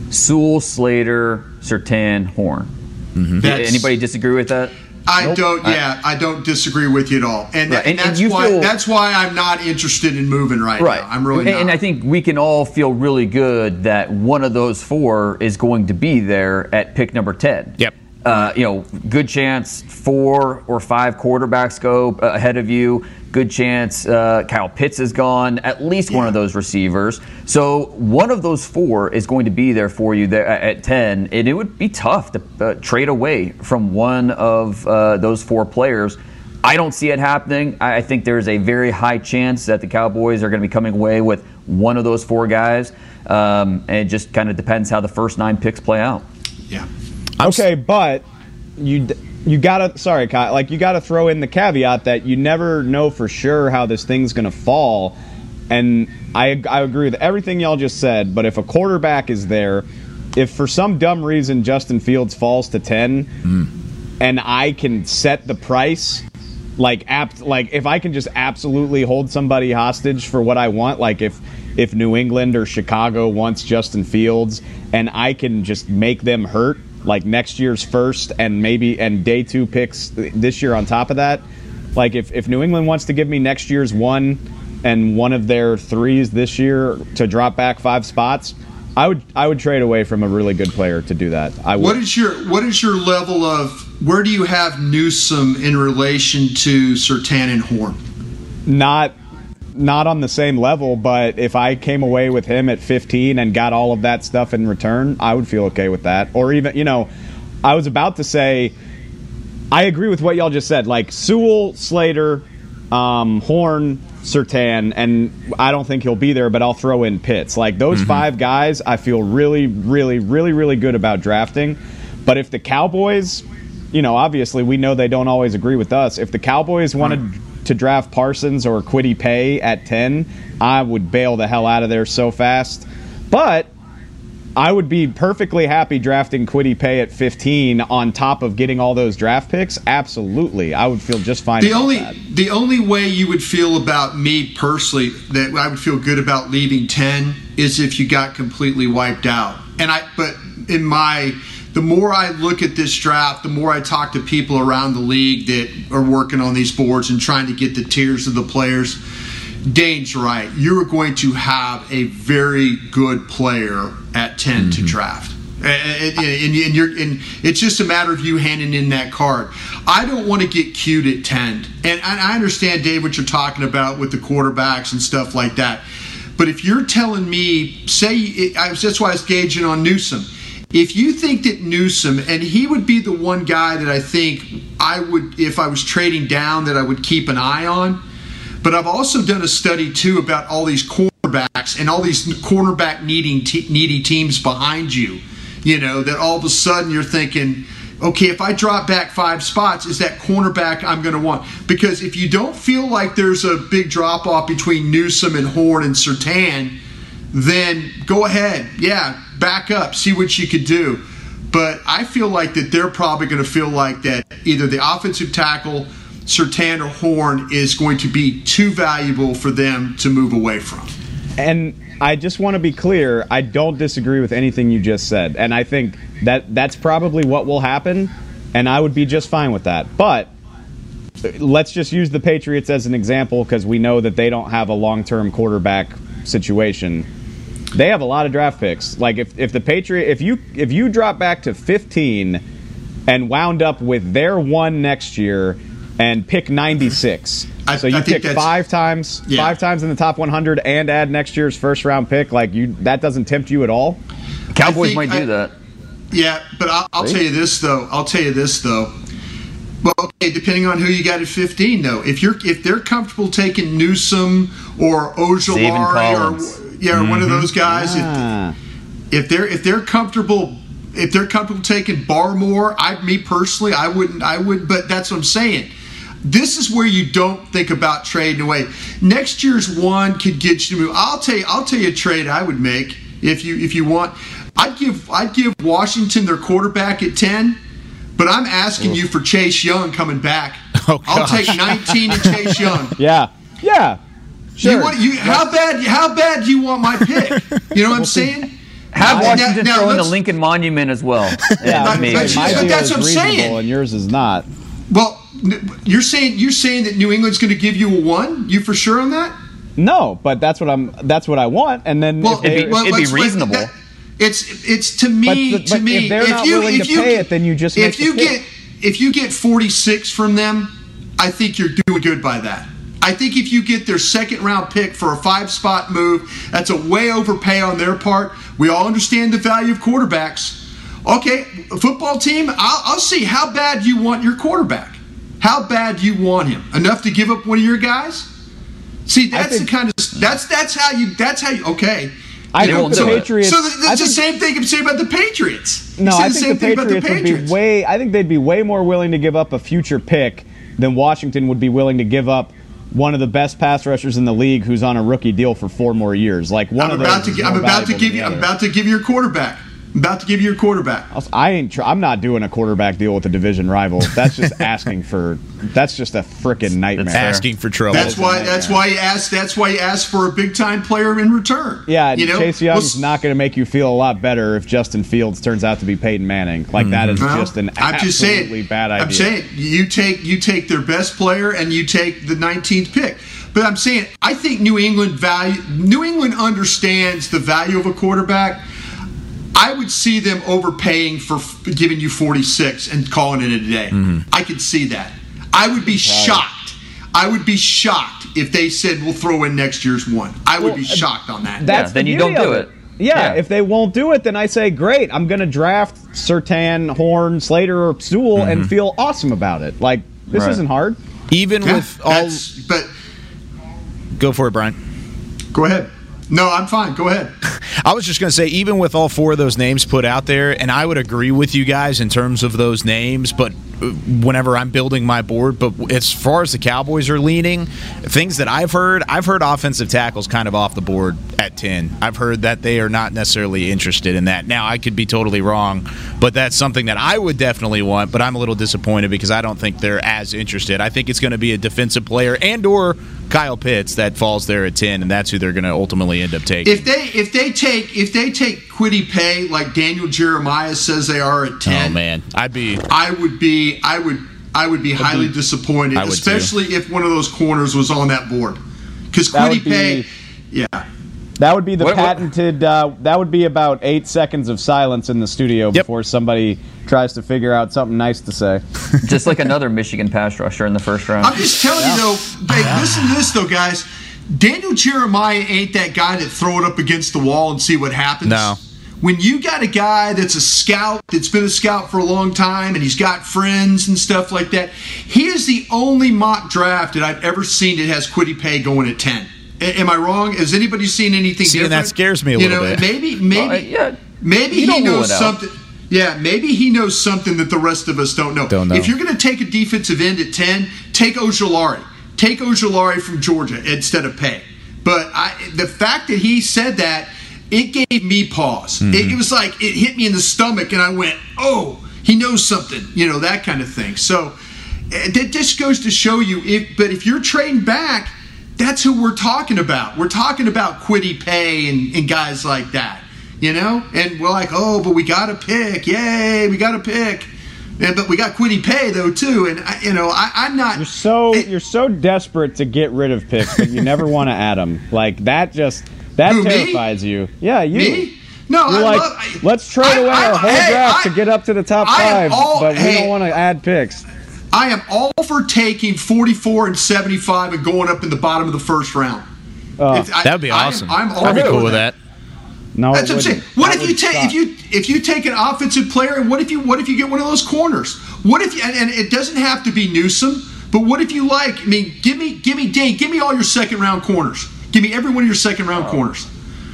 Sewell, Slater, Surtain, Horn. Mm-hmm. Anybody disagree with that?
I nope. don't. Yeah, I, I, don't disagree with you at all, and, right. and, and that's why feel, that's why I'm not interested in moving right, right. now. I'm really
and, and, I think we can all feel really good that one of those four is going to be there at pick number ten.
Yep.
Uh, you know, good chance four or five quarterbacks go ahead of you good chance uh, Kyle Pitts is gone, at least yeah. one of those receivers. So one of those four is going to be there for you there at 10, and it would be tough to uh, trade away from one of uh, those four players. I don't see it happening. I think there's a very high chance that the Cowboys are going to be coming away with one of those four guys. Um, and it just kind of depends how the first nine picks play out.
Yeah.
Okay, but you you gotta sorry Kyle, like you gotta throw in the caveat that you never know for sure how this thing's gonna fall and I, I agree with everything y'all just said but if a quarterback is there if for some dumb reason justin fields falls to 10 mm. and i can set the price like apt like if i can just absolutely hold somebody hostage for what i want like if if new england or chicago wants justin fields and i can just make them hurt like next year's first and maybe and day two picks this year on top of that. Like if, if New England wants to give me next year's one and one of their threes this year to drop back five spots, I would I would trade away from a really good player to do that. I would.
What is your what is your level of where do you have Newsome in relation to Surtain and Horn?
Not not on the same level, but if I came away with him at 15 and got all of that stuff in return, I would feel okay with that. Or even, you know, I was about to say I agree with what y'all just said. Like Sewell, Slater, um, Horn, Surtain, and I don't think he'll be there, but I'll throw in Pitts. Like those
Mm-hmm.
five guys, I feel really, really, really, really good about drafting. But if the Cowboys, you know, obviously we know they don't always agree with us. If the Cowboys wanted to draft Parsons or Kwity Paye at 10, I would bail the hell out of there so fast. But I would be perfectly happy drafting Kwity Paye at 15 on top of getting all those draft picks. Absolutely. I would feel just fine.
The only
that.
the only way you would feel about me personally that I would feel good about leaving ten is if you got completely wiped out. And I but in my the more I look at this draft, the more I talk to people around the league that are working on these boards and trying to get the tiers of the players. Dane's right. You are going to have a very good player at 10 to mm-hmm. draft. And, and, and you're, and it's just a matter of you handing in that card. I don't want to get cute at 10. And I understand, Dave, what you're talking about with the quarterbacks and stuff like that. But if you're telling me, say, I that's why I was gauging on Newsome. If you think that Newsome, and he would be the one guy that I think I would, if I was trading down, that I would keep an eye on. But I've also done a study too about all these cornerbacks and all these cornerback needing needy teams behind you. You know that all of a sudden you're thinking, okay, if I drop back five spots, is that cornerback I'm going to want? Because if you don't feel like there's a big drop off between Newsome and Horn and Surtain, then go ahead, yeah, back up, see what you could do. But I feel like that they're probably going to feel like that either the offensive tackle Surtain or Horn is going to be too valuable for them to move away from.
And I just want to be clear, I don't disagree with anything you just said. And I think that that's probably what will happen, and I would be just fine with that. But let's just use the Patriots as an example because we know that they don't have a long term quarterback situation. They have a lot of draft picks. Like if, if the Patriot if you if you drop back to 15 and wound up with their one next year and pick 96.
I-
so you
I
pick five times
Yeah.
five times in the top 100 and add next year's first round pick like you that doesn't tempt you at all?
Cowboys
think
might do
I-
that.
Yeah, but I'll, I'll tell you this though. I'll tell you this though. Well, okay, depending on who you got at 15, though, if you're if they're comfortable taking Newsome or
Ojulari
or yeah, or one of those guys,
Ah.
if, if they're if they're comfortable if they're comfortable taking Barmore, I me personally, I wouldn't, I would, but that's what I'm saying. This is where you don't think about trading away. Next year's one could get you to move. I'll tell you, I'll tell you a trade I would make if you if you want. I'd give I'd give Washington their quarterback at ten, but I'm asking you for Chase Young coming back.
Oh,
I'll take 19 and Chase Young.
Yeah. Yeah. Sure.
You want you how bad how bad do you want my pick? You know what I'm saying?
Have
Now-
Washington
now
throw in the Lincoln Monument as well.
yeah,
And
but,
but-
my
but that's what I'm saying.
and yours is not.
Well, you're saying you're saying that New England's going to give you a one. You for sure on that?
No, but that's what I'm. That's what I want. And then
Well,
they,
it'd be-
well,
it'd be
let's- let's-
reasonable.
that- it's it's to me
But the-
to me
if they're not willing to pay it, then you just make
if
the
you
pick.
get if you get 46 from them, I think you're doing good by that. I think if you get their second round pick for a five spot move, that's a way overpay on their part. We all understand the value of quarterbacks. Okay, football team, I'll, I'll see how bad you want your quarterback. How bad you want him? Enough to give up one of your guys? See, that's
think-
the kind of that's that's how you that's how you okay.
I
won't
the
do.
Patriots.
So that's the
think-
same thing I'm saying about the Patriots.
No, I
the
think
same
the
thing about
Patriots, would be way. I think they'd be way more willing to give up a future pick than Washington would be willing to give up one of the best pass rushers in the league, who's on a rookie deal for four more years. Like one
I'm
of those.
about to gi- I'm about to give you I'm about to give you your quarterback. I'm about to give you your quarterback.
I ain't. Tr- I'm not doing a quarterback deal with a division rival. That's just asking for. That's just a freaking nightmare.
fair.
Asking for trouble.
That's why that's why you ask that's why you ask for a big time player in return.
Yeah,
you know,
Chase
Well,
Young's not going to make you feel a lot better if Justin Fields turns out to be Peyton Manning. Like that is
Well,
just an
I'm just saying,
absolutely bad idea.
I'm saying you take you take their best player and you take the 19th pick. But I'm saying I think New England value New England understands the value of a quarterback. I would see them overpaying for f- giving you 46 and calling it a day.
Mm-hmm.
I could see that. I would be shocked. I would be shocked if they said we'll throw in next year's one. I would
Well,
be shocked on that.
That's
then
the
you
beauty
don't do
of
it.
Yeah,
Yeah.
if they won't do it, then I say, great. I'm going to draft Surtain, Horn, Slater, or Sewell
Mm-hmm.
and feel awesome about it. Like this
Right.
isn't hard.
Even
Yeah,
with all,
but
go for it, Brian.
go ahead. No, I'm fine. Go ahead.
I was just going to say, even with all four of those names put out there, and I would agree with you guys in terms of those names, but uh, whenever I'm building my board, but as far as the Cowboys are leaning, things that I've heard, I've heard offensive tackles kind of off the board at 10. I've heard that they are not necessarily interested in that. Now, I could be totally wrong, but that's something that I would definitely want, but I'm a little disappointed because I don't think they're as interested. I think it's going to be a defensive player and or Kyle Pitts that falls there at 10, and that's who they're going to ultimately end up taking.
If they if they take if they take Kwity Paye like Daniel Jeremiah says they are at ten,
oh, man. I'd be.
I would be I would I would be highly disappointed,
I would too.
especially if one of those corners was on that board. Because
That
Quiddy
would be-
Pay, yeah,
that would be the
what,
patented. What? Uh, that would be about eight seconds of silence in the studio
yep.
before somebody tries to figure out something nice to say.
just like another Michigan pass rusher in the first round.
I'm just telling yeah. you though. Hey, listen to this though, guys. Daniel Jeremiah ain't that guy that throw it up against the wall and see what happens.
No.
When you got a guy that's a scout, that's been a scout for a long time, and he's got friends and stuff like that, he is the only mock draft that I've ever seen that has Kwity Paye going at 10 am I wrong? Has anybody seen anything?
See, and
different?
that scares me a
you
little
know,
bit.
Maybe, maybe,
Well, yeah,
maybe he knows
it out.
something. Yeah, maybe he knows something that the rest of us don't know.
Don't know.
If you're going to take a defensive end at 10, take Ojulari. Take Ojulari from Georgia instead of Paye. But I, the fact that he said that, it gave me pause.
Mm-hmm.
It, it was like it hit me in the stomach, and I went, "Oh, he knows something," you know, that kind of thing. So eh, that just goes to show you. If but if you're trading back, that's who we're talking about. We're talking about Kwity Paye and, and guys like that, you know. And we're like, "Oh, but we got to pick! Yay, we got to pick!" And, but we got Kwity Paye though too, and I, you know, I, I'm not.
You're so
It-
you're so desperate to get rid of picks, but you never want to add them. Like that just that
Who, me?
terrifies you. Yeah, you.
Me? No,
You're
I
like,
love. I-
let's trade away our whole
hey,
draft to get up to the top five,
all-
but we
hey.
don't want to add picks.
I am all for taking 44 and 75 and going up in the bottom of the first round.
Uh,
I-
That'd be
I am-
awesome.
I'm all
I'd be
for
cool with that.
no,
That's what I'm saying. What
That
if you take if you if you take an offensive player and what if you what if you get one of those corners? What if you and, and it doesn't have to be Newsome, but what if you like? I mean, give me give me Dane, give me all your second round corners. Give me every one of your second round corners.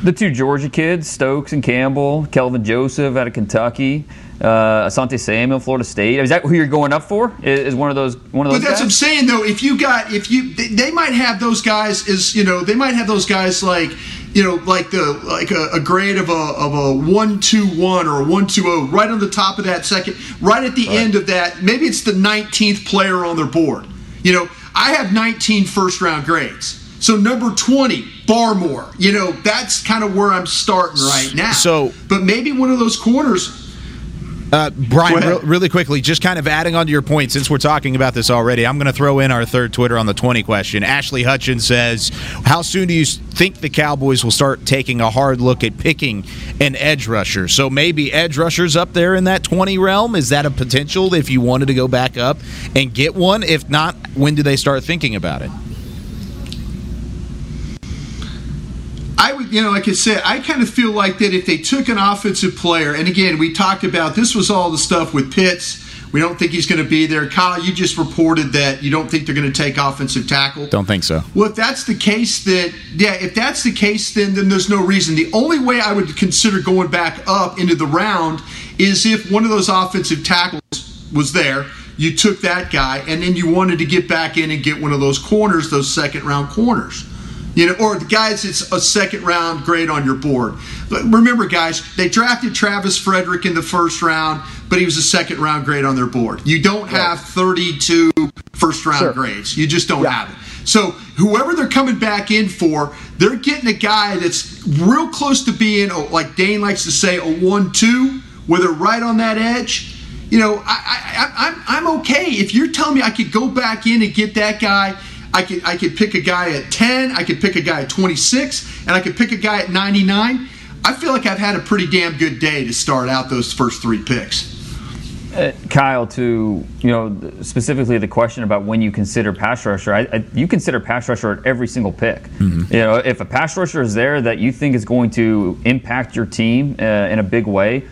The two Georgia kids, Stokes and Campbell, Kelvin Joseph out of Kentucky, uh, Asante Samuel, Florida State. Is that who you're going up for? Is, is one of those one of those?
But
those
that's what I'm saying though. If you got if you they, they might have those guys as you know they might have those guys like you know like the like a, a grade of a of a one two one or a one two zero right on the top of that second right at the end of that maybe it's the 19th player on their board. You know I have 19 first round grades. So number 20 Barmore. You know that's kind of where I'm starting right now.
So-
but maybe one of those corners.
Uh, Brian, re- really quickly, just kind of adding on to your point, since we're talking about this already, I'm going to throw in our third Twitter on the 20 question. Ashley Hutchins says, How soon do you think the Cowboys will start taking a hard look at picking an edge rusher? So maybe edge rushers up there in that 20 realm? Is that a potential if you wanted to go back up and get one? If not, when do they start thinking about it?
I would, you know, like I said, I kind of feel like that if they took an offensive player, and again, we talked about this was all the stuff with Pitts. We don't think he's going to be there. Kyle, you just reported that you don't think they're going to take offensive tackle.
Don't think so.
Well, if that's the case, then yeah, if that's the case, then then there's no reason. The only way I would consider going back up into the round is if one of those offensive tackles was there. You took that guy, and then you wanted to get back in and get one of those corners, those second round corners. You know, or the guys, it's a second round grade on your board. But remember, guys, they drafted Travis Frederick in the first round, but he was a second round grade on their board. You don't have 32 first round
Sure.
grades. You just don't have it. So whoever they're coming back in for, they're getting a guy that's real close to being, oh, like Dane likes to say, a one-two, where they're right on that edge. You know, I, I, I, I'm I'm okay if you're telling me I could go back in and get that guy. I could I could pick a guy at 10, I could pick a guy at 26, and I could pick a guy at 99. I feel like I've had a pretty damn good day to start out those first three picks.
Uh, Kyle, to you know specifically the question about when you consider pass rusher, I, I, you consider pass rusher at every single pick. You know, if a pass rusher is there that you think is going to impact your team uh, in a big way,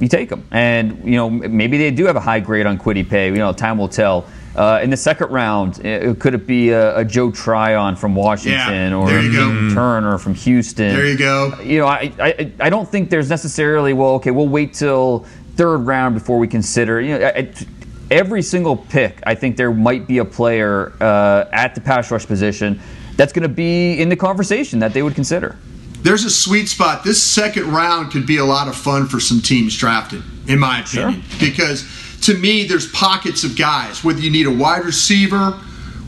you take them. And you know, maybe they do have a high grade on Kwity Paye. You know, time will tell. Uh, in the second round, it, could it be a, a, Joe Tryon from Washington
yeah,
or a. Turner from Houston?
There you go.
You know, I, I I don't think there's necessarily well, okay, we'll wait till third round before we consider. You know, it, every single pick, I think there might be a player uh, at the pass rush position that's going to be in the conversation that they would consider.
There's a sweet spot. This second round could be a lot of fun for some teams drafted, in my opinion, sure. because to me, there's pockets of guys. Whether you need a wide receiver,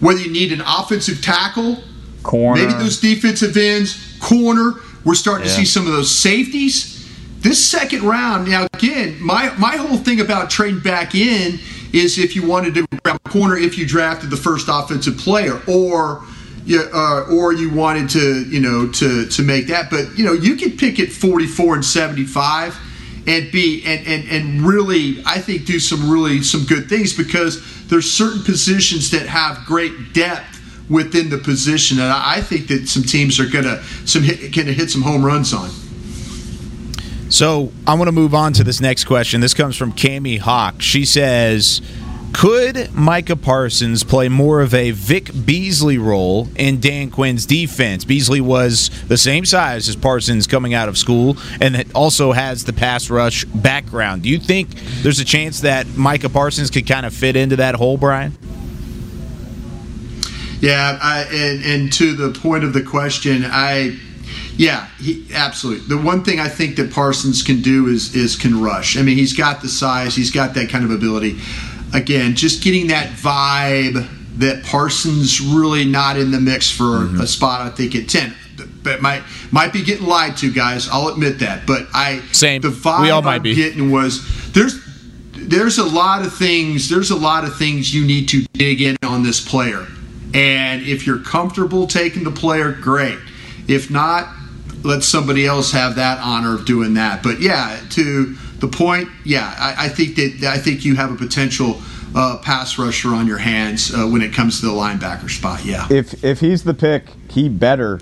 whether you need an offensive tackle,
corner,
maybe those defensive ends, corner. We're starting yeah. to see some of those safeties. This second round, now again, my my whole thing about trading back in is if you wanted to grab a corner if you drafted the first offensive player, or uh, or you wanted to, you know, to to make that. But you know, you could pick at 44 and 75 and be and, and and really I think do some really some good things because there's certain positions that have great depth within the position and I think that some teams are gonna some hit, gonna hit some home runs on.
So I want to move on to this next question. This comes from Cami Hawk. She says could Micah Parsons play more of a Vic Beasley role in Dan Quinn's defense? Beasley was the same size as Parsons coming out of school and also has the pass rush background. Do you think there's a chance that Micah Parsons could kind of fit into that hole, Brian?
Yeah, I, and, and to the point of the question, I yeah, he, absolutely. The one thing I think that Parsons can do is is can rush. I mean, he's got the size, he's got that kind of ability again, just getting that vibe that Parsons really not in the mix for mm-hmm. a spot. I think at ten, but might might be getting lied to, guys. I'll admit that. But I
same
the vibe
we all might
I'm
be.
getting was there's there's a lot of things there's a lot of things you need to dig in on this player, and if you're comfortable taking the player, great. If not, let somebody else have that honor of doing that. But yeah, to the point, yeah, I, I think that I think you have a potential uh, pass rusher on your hands uh, when it comes to the linebacker spot. Yeah.
If if he's the pick, he better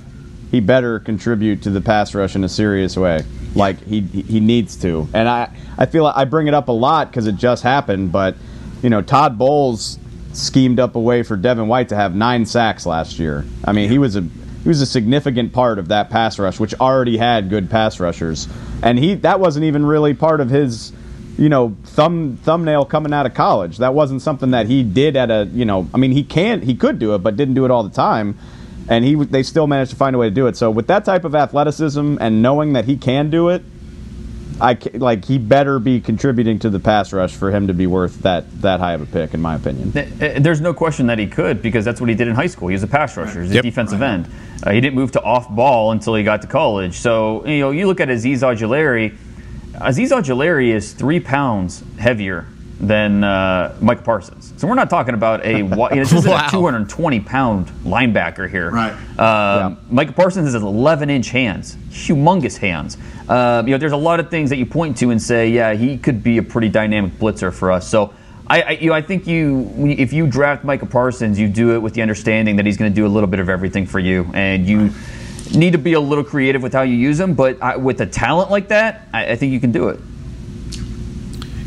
he better contribute to the pass rush in a serious way. Like he he needs to. And I I feel like I bring it up a lot because it just happened, but you know Todd Bowles schemed up a way for Devin White to have nine sacks last year. I mean, he was a he was a significant part of that pass rush, which already had good pass rushers, and he that wasn't even really part of his, you know, thumb thumbnail coming out of college. That wasn't something that he did at a, you know, I mean, he can he could do it, but didn't do it all the time, and he they still managed to find a way to do it. So with that type of athleticism and knowing that he can do it, I like he better be contributing to the pass rush for him to be worth that that high of a pick, in my opinion.
Uh, there's no question that he could because that's what he did in high school. He was a pass rusher, he's a yep. defensive right. end. Uh, he didn't move to off ball until he got to college. So you know, you look at Azeez Ojulari. Azeez Ojulari is three pounds heavier than uh, Mike Parsons. So we're not talking about a you know, this is wow. a 220 pound linebacker here.
Right.
Uh, yeah. Mike Parsons has 11 inch hands, humongous hands. Uh, you know, there's a lot of things that you point to and say, yeah, he could be a pretty dynamic blitzer for us. So. I, I, you know, I think you, if you draft Micah Parsons, you do it with the understanding that he's going to do a little bit of everything for you, and you need to be a little creative with how you use him. But I, with a talent like that, I, I think you can do it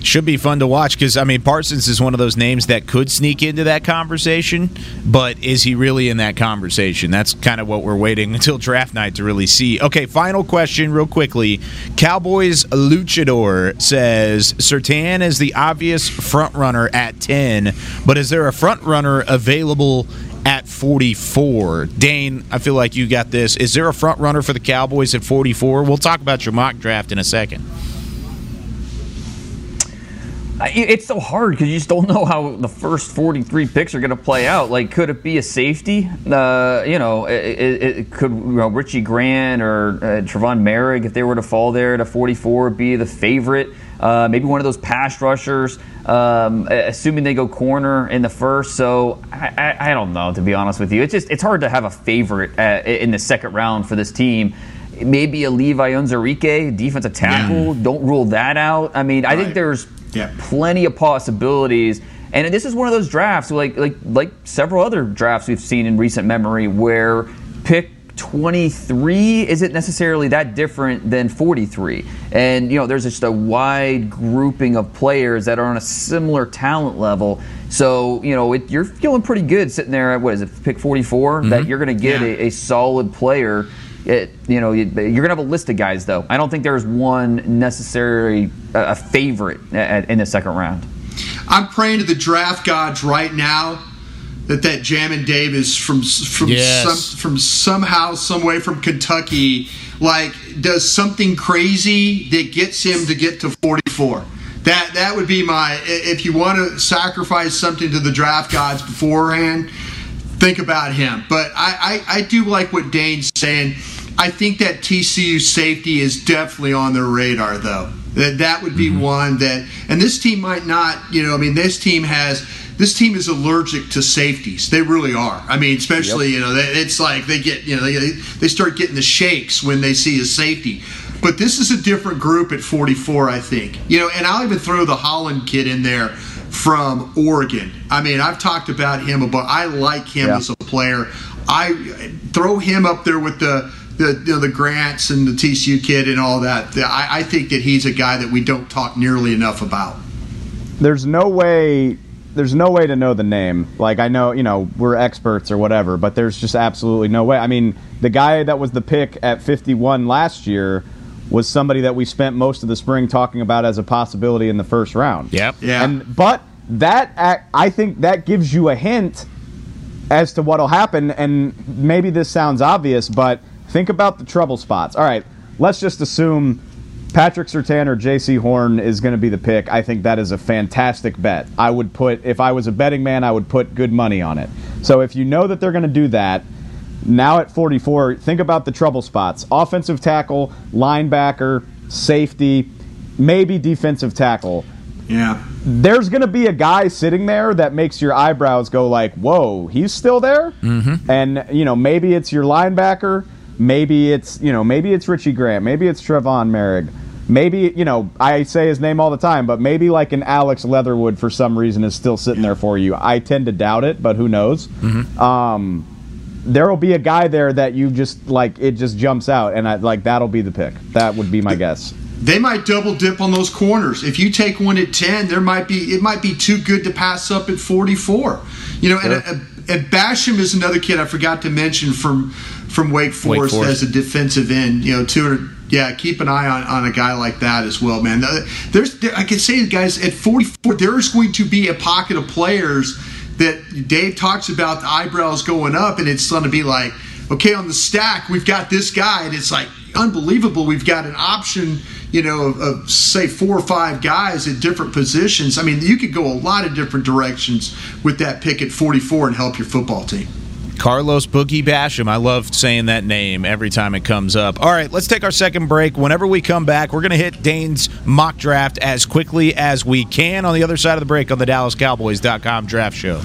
should be fun to watch because I mean Parsons is one of those names that could sneak into that conversation, but is he really in that conversation? That's kind of what we're waiting until draft night to really see. Okay, final question, real quickly. Cowboys Luchador says Surtain is the obvious front runner at ten, but is there a front runner available? At 44. Dane, I feel like you got this. Is there a front runner for the Cowboys at 44? We'll talk about your mock draft in a second
it's so hard because you just don't know how the first 43 picks are going to play out. Like, could it be a safety? Uh, you know, it, it, it could you know, Richie Grant or uh, Trevon Moehrig, if they were to fall there to 44, be the favorite. Uh, maybe one of those pass rushers, um, assuming they go corner in the first. So I, I, I, don't know, to be honest with you. It's just it's hard to have a favorite uh, in the second round for this team maybe a Levi Onwuzurike, defensive tackle. Yeah. Don't rule that out. I mean, right. I think there's yeah. plenty of possibilities. And this is one of those drafts, like like like several other drafts we've seen in recent memory, where pick 23 isn't necessarily that different than 43. And, you know, there's just a wide grouping of players that are on a similar talent level. So, you know, it, you're feeling pretty good sitting there at, what is it, pick 44, that mm-hmm. you're going to get
Yeah.
a, a solid player. It, you know, you- you're going to have a list of guys, though. I don't think there's one necessary, uh, a favorite in the second round.
I'm praying to the draft gods right now that that Jamin Davis from from
Yes.
some, from somehow some way from Kentucky like does something crazy that gets him to get to 44. That that would be my if you want to sacrifice something to the draft gods beforehand, think about him. But I, I, I do like what Dane's saying. I think that TCU safety is definitely on their radar, though. That that would be mm-hmm. one that, and this team might not. You know, I mean, this team has. This team is allergic to safeties. They really are. I mean, especially you know, they, it's like they get you know they they start getting the shakes when they see a safety. But this is a different group at 44, I think. You know, and I'll even throw the Holland kid in there from Oregon. I mean, I've talked about him, but I like him
Yeah.
as a player. I throw him up there with the the you know, the Grants and the TCU kid and all that. I, I think that he's a guy that we don't talk nearly enough about.
there's no way there's no way to know the name like i know you know we're experts or whatever but there's just absolutely no way i mean the guy that was the pick at 51 last year was somebody that we spent most of the spring talking about as a possibility in the first round
Yep.
Yeah.
and but that i think that gives you a hint as to what'll happen and maybe this sounds obvious but think about the trouble spots all right let's just assume Patrick Surtain or Jaycee Horn is going to be the pick. I think that is a fantastic bet. I would put, if I was a betting man, I would put good money on it. So if you know that they're going to do that, now at 44, think about the trouble spots offensive tackle, linebacker, safety, maybe defensive tackle.
Yeah.
There's going to be a guy sitting there that makes your eyebrows go like, "Whoa, he's still there." Mm-hmm. And you know, maybe it's your linebacker, maybe it's you know, maybe it's Richie Grant, maybe it's Trevon Merrick, maybe you know, I say his name all the time, but maybe like an Alex Leatherwood for some reason is still sitting there for you. I tend to doubt it, but who knows? Um, there will be a guy there that you just like it just jumps out, and I, like that'll be the pick. That would be my guess.
They might double dip on those corners. If you take one at 10, there might be it might be too good to pass up at 44. You know, and, and, and Basham is another kid I forgot to mention from from Wake Forest,
Forest.
as a defensive end. You know, 200. Yeah, keep an eye on, on a guy like that as well, man. Uh, There's, there, I can say, guys, at 44, there is going to be a pocket of players that Dave talks about the eyebrows going up, and it's going to be like, okay, on the stack, we've got this guy, and it's like unbelievable. We've got an option, you know, of, of say four or five guys at different positions. I mean, you could go a lot of different directions with that pick at 44 and help your football team.
Carlos Boogie Basham. I love saying that name every time it comes up. All right, let's take our second break. Whenever we come back, we're going to hit Dane's mock draft as quickly as we can on the other side of the break on the DallasCowboys.com draft show.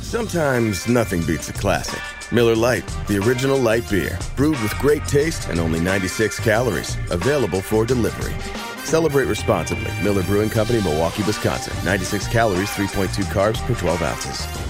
Sometimes nothing beats a classic. Miller Lite, the original light beer, brewed with great taste and only 96 calories. Available for delivery. Celebrate responsibly. Miller Brewing Company, Milwaukee, Wisconsin. 96 calories, 3.2 carbs per 12 ounces.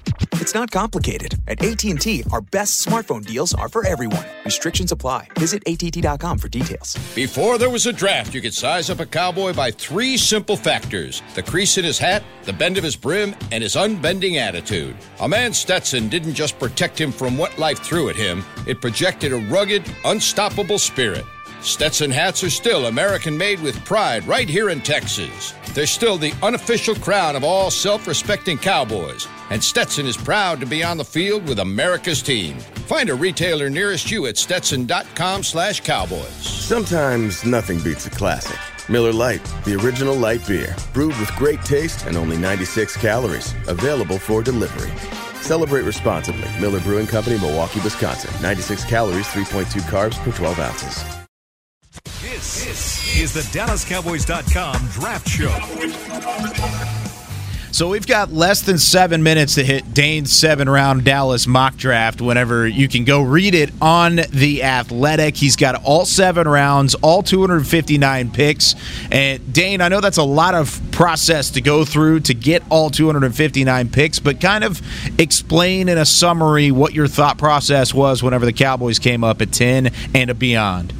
It's not complicated. At AT&T, our best smartphone deals are for everyone. Restrictions apply. Visit att.com for details.
Before there was a draft, you could size up a cowboy by three simple factors the crease in his hat, the bend of his brim, and his unbending attitude. A man Stetson didn't just protect him from what life threw at him, it projected a rugged, unstoppable spirit. Stetson hats are still American made with pride right here in Texas. They're still the unofficial crown of all self respecting cowboys, and Stetson is proud to be on the field with America's team. Find a retailer nearest you at stetson.com slash cowboys.
Sometimes nothing beats a classic. Miller Lite, the original light beer, brewed with great taste and only 96 calories, available for delivery. Celebrate responsibly. Miller Brewing Company, Milwaukee, Wisconsin. 96 calories, 3.2 carbs per 12 ounces.
This, this is the DallasCowboys.com Draft Show.
So we've got less than seven minutes to hit Dane's seven round Dallas mock draft whenever you can go read it on The Athletic. He's got all seven rounds, all 259 picks. And Dane, I know that's a lot of process to go through to get all 259 picks, but kind of explain in a summary what your thought process was whenever the Cowboys came up at 10 and beyond.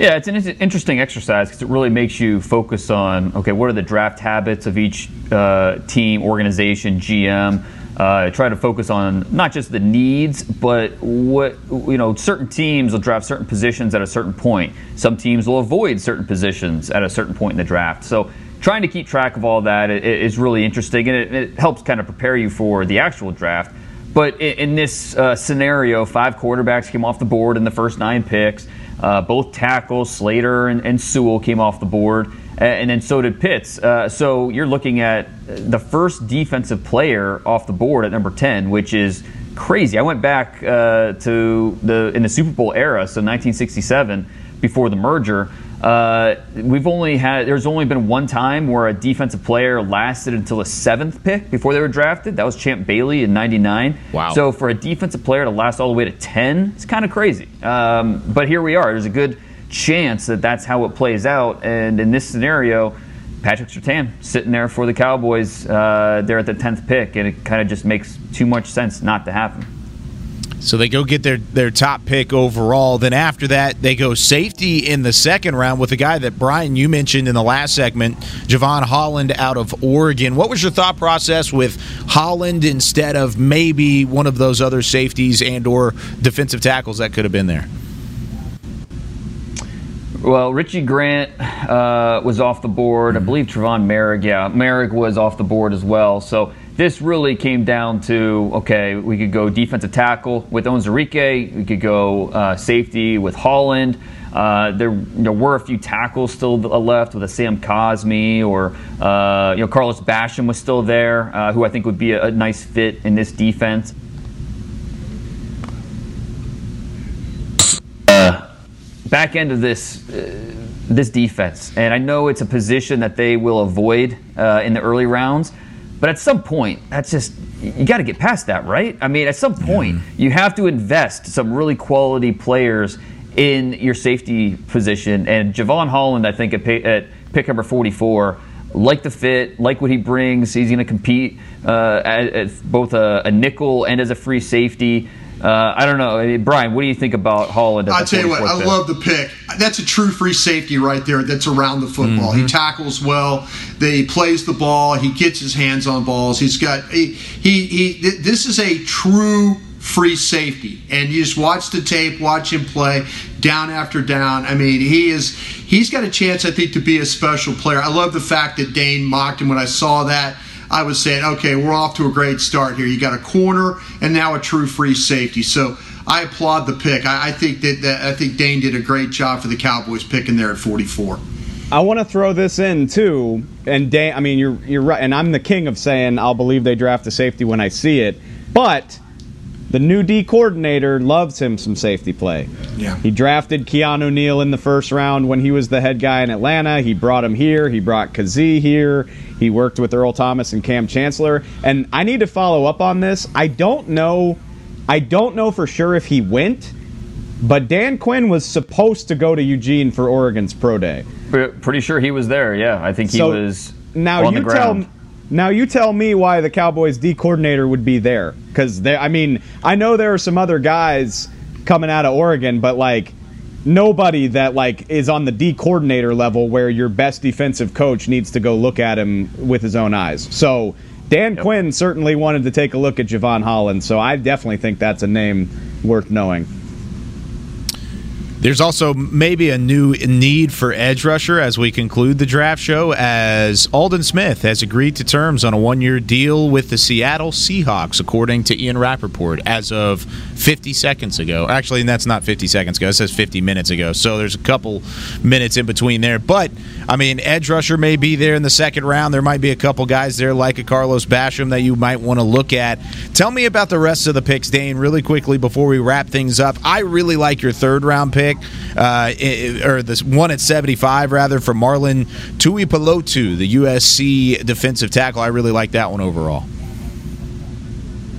Yeah, it's an interesting exercise because it really makes you focus on okay, what are the draft habits of each uh, team, organization, GM. Uh, try to focus on not just the needs, but what you know. Certain teams will draft certain positions at a certain point. Some teams will avoid certain positions at a certain point in the draft. So trying to keep track of all that is really interesting, and it, it helps kind of prepare you for the actual draft. But in, in this uh, scenario, five quarterbacks came off the board in the first nine picks. Uh, both tackles, Slater and, and, Sewell, came off the board, and then so did Pitts. Uh, so you're looking at the first defensive player off the board at number 10, which is crazy. I went back uh, to the in the Super Bowl era, so 1967, before the merger. Uh, we've only had there's only been one time where a defensive player lasted until a seventh pick before they were drafted. That was Champ Bailey in '99.
Wow!
So for a defensive player to last all the way to 10, it's kind of crazy. Um, but here we are. There's a good chance that that's how it plays out. And in this scenario, Patrick Surtain sitting there for the Cowboys. Uh, they're at the 10th pick, and it kind of just makes too much sense not to have him.
So they go get their, their top pick overall. Then after that, they go safety in the second round with a guy that Brian you mentioned in the last segment, Jevon Holland out of Oregon. What was your thought process with Holland instead of maybe one of those other safeties and or defensive tackles that could have been there?
Well, Richie Grant uh, was off the board. I believe Trevon Merrick, yeah, Moehrig was off the board as well. So this really came down to okay, we could go defensive tackle with Onwuzurike, we could go uh, safety with Holland. Uh, there, there were a few tackles still left with a Sam Cosmi or uh, you know Carlos Basham was still there, uh, who I think would be a, a nice fit in this defense. Uh, back end of this uh, this defense, and I know it's a position that they will avoid in the early rounds. But at some point, that's just you got to get past that, right? I mean, at some point, yeah. you have to invest some really quality players in your safety position. And Jevon Holland, I think at, at pick number 44, like the fit, like what he brings. He's going to compete uh, as, both a, a, nickel and as a free safety. Uh, I don't know, I mean, Brian. What do you think about Holland?
I'll tell you what, I love the pick. That's a true free safety right there. That's around the football. Mm-hmm. He tackles well. He plays the ball. He gets his hands on balls. He's got he he. he this is a true free safety, and you just watch the tape, watch him play down after down. I mean, he is he's got a chance, I think, to be a special player. I love the fact that Dane mocked him when I saw that. I was saying, okay, we're off to a great start here. You got a corner and now a true free safety. So I applaud the pick. I, I think that, that, I think Dane did a great job for the Cowboys picking there at 44.
I want to throw this in too, and Dane. I mean, you're you're right, and I'm the king of saying I'll believe they draft a safety when I see it, but the new D coordinator loves him some safety play.
Yeah.
He drafted Keanu Neal in the first round when he was the head guy in Atlanta. He brought him here. He brought Kazee here. He worked with Earl Thomas and Kam Chancellor. And I need to follow up on this. I don't know. I don't know for sure if he went, but Dan Quinn was supposed to go to Eugene for Oregon's pro day.
Pretty sure he was there. Yeah, I think he so was.
Now
on
you
the ground.
tell. Now you tell me why the Cowboys D coordinator would be there because I mean I know there are some other guys coming out of Oregon, but like nobody that like is on the D coordinator level where your best defensive coach needs to go look at him with his own eyes. So Dan yep. Quinn certainly wanted to take a look at Jevon Holland, so I definitely think that's a name worth knowing.
There's also maybe a new need for edge rusher as we conclude the draft show, as Aldon Smith has agreed to terms on a one year deal with the Seattle Seahawks, according to Ian Rapoport, as of 50 seconds ago. Actually, that's not 50 seconds ago, it says 50 minutes ago. So there's a couple minutes in between there. But, I mean, edge rusher may be there in the second round. There might be a couple guys there like a Carlos Basham that you might want to look at. Tell me about the rest of the picks, Dane, really quickly before we wrap things up. I really like your third round pick pick, uh, or this one at 75 rather for Marlon Tuipulotu, the USC defensive tackle. I really like that one overall.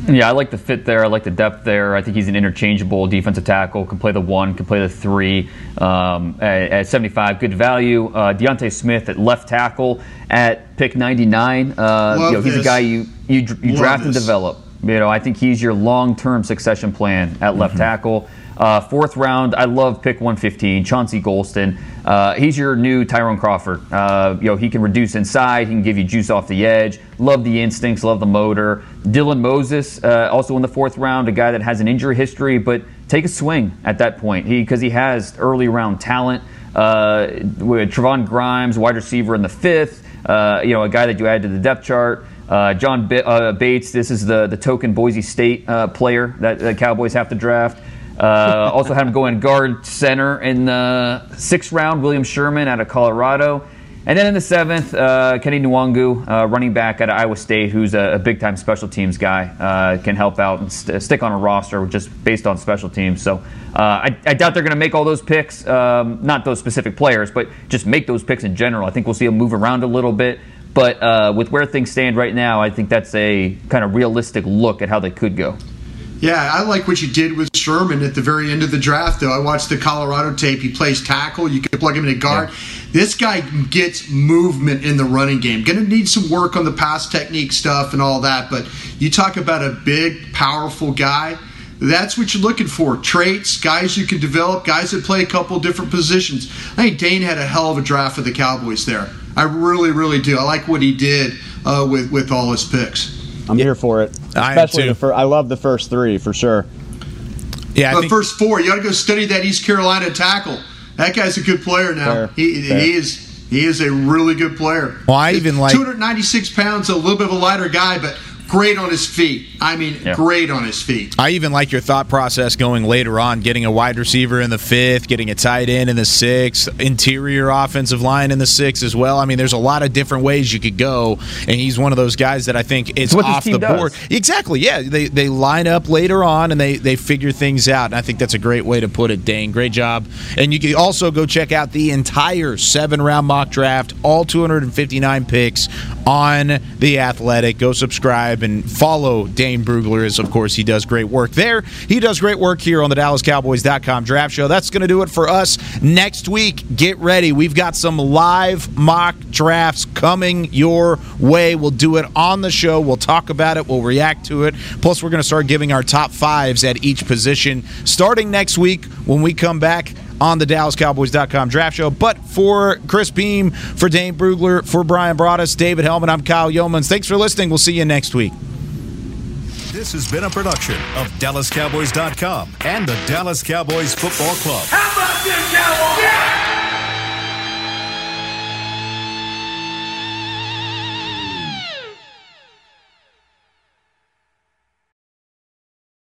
Yeah, I like the fit there. I like the depth there. I think he's an interchangeable defensive tackle. Can play the one, can play the three. Um, at, at, 75, good value. Uh, D'Ante Smith at left tackle at pick 99. Uh, you know, he's this. a guy you you, you draft this. and develop. You know, I think he's your long-term succession plan at left mm-hmm. tackle. Uh, fourth round, I love pick 115, Chauncey Golston. Uh, he's your new Tyrone Crawford. Uh, you know, he can reduce inside, he can give you juice off the edge. Love the instincts, love the motor. Dylan Moses, uh, also in the fourth round, a guy that has an injury history, but take a swing at that point. He because he has early round talent. Uh, with Trevon Grimes, wide receiver in the fifth. Uh, you know, a guy that you add to the depth chart. Uh, John B- uh, Bates, this is the, the token Boise State uh, player that the Cowboys have to draft. Uh, also had him going guard center in the sixth round, William Sherman out of Colorado. And then in the seventh, uh, Kene Nwangwu, uh, running back at Iowa State, who's a, a big time special teams guy, uh, can help out and st- stick on a roster just based on special teams. So uh, I, I, doubt they're going to make all those picks, um, not those specific players, but just make those picks in general. I think we'll see them move around a little bit. But uh, with where things stand right now, I think that's a kind of realistic look at how they could go.
Yeah, I like what you did with Sherman at the very end of the draft, though. I watched the Colorado tape. He plays tackle. You can plug him in a guard. Yeah. This guy gets movement in the running game. Going to need some work on the pass technique stuff and all that, but you talk about a big, powerful guy. That's what you're looking for. Traits, guys you can develop, guys that play a couple different positions. I think Dane had a hell of a draft for the Cowboys there. I really, really do. I like what he did uh, with, with all his picks.
I'm yeah. here for it. Especially the first. I love the first three for sure.
Yeah, uh, the first four. You got to go study that East Carolina tackle. That guy's a good player now. Fair. He, Fair. he is. He is a really good player.
Well, I even like
296 pounds, a little bit of a lighter guy, but great on his feet. I mean, yeah. great on his feet.
I even like your thought process going later on, getting a wide receiver in the fifth, getting a tight end in the sixth, interior offensive line in the sixth as well. I mean, there's a lot of different ways you could go, and he's one of those guys that I think is off the does. board. Exactly. Yeah, they they line up later on and they they figure things out, and I think that's a great way to put it. Dane, great job. And you can also go check out the entire seven round mock draft, all 259 picks on the Athletic. Go subscribe and follow Dane Brugler, as of course he does great work there. He does great work here on the DallasCowboys.com draft show. That's going to do it for us next week. Get ready. We've got some live mock drafts coming your way. We'll do it on the show. We'll talk about it. We'll react to it. Plus, we're going to start giving our top fives at each position starting next week when we come back on the DallasCowboys.com draft show. But for Chris Beam, for Dane Brugler, for Bryan Broaddus, David Helman, I'm Kyle Youmans. Thanks for listening. We'll see you next week.
This has been a production of DallasCowboys.com and the Dallas Cowboys Football Club.